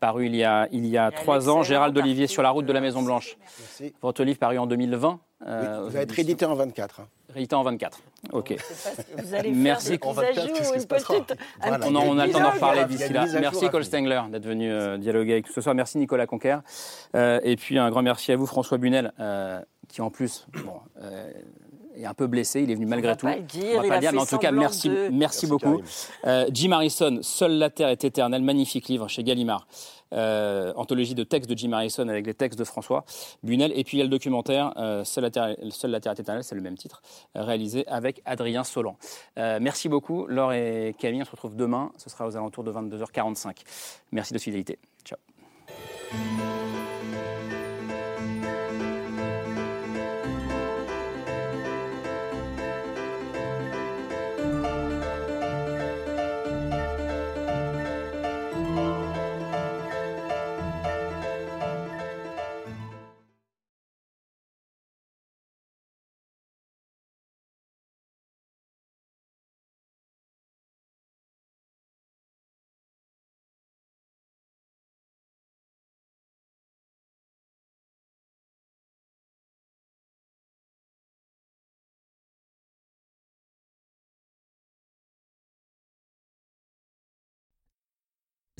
paru il y a, il y a trois ans. Gérald Olivier sur la route de la Maison Blanche. Votre livre paru en 2020. Euh, va être réédité en 24. Hein. Réédité en 24. Ok. Vous allez Merci. Faire des ajouts, une petite. On, a le temps d'en reparler d'ici là. Merci Cole Stengler d'être venu dialoguer avec nous ce soir. Merci Nicolas Conquer. et puis un grand merci à vous François Bunel, qui en plus bon, est un peu blessé. Il est venu malgré tout. Pas le dire, on va pas le dire, mais en tout cas, merci, merci, beaucoup. Euh, Jim Harrison, Seule la Terre est éternelle, magnifique livre chez Gallimard. Euh, anthologie de textes de Jim Harrison avec les textes de François Bunel. Et puis il y a le documentaire euh, Seule, la Terre, Seule la Terre est éternelle, c'est le même titre, réalisé avec Adrien Solan. merci beaucoup, Laure et Camille. On se retrouve demain. Ce sera aux alentours de 22h45. Merci de fidélité. Ciao.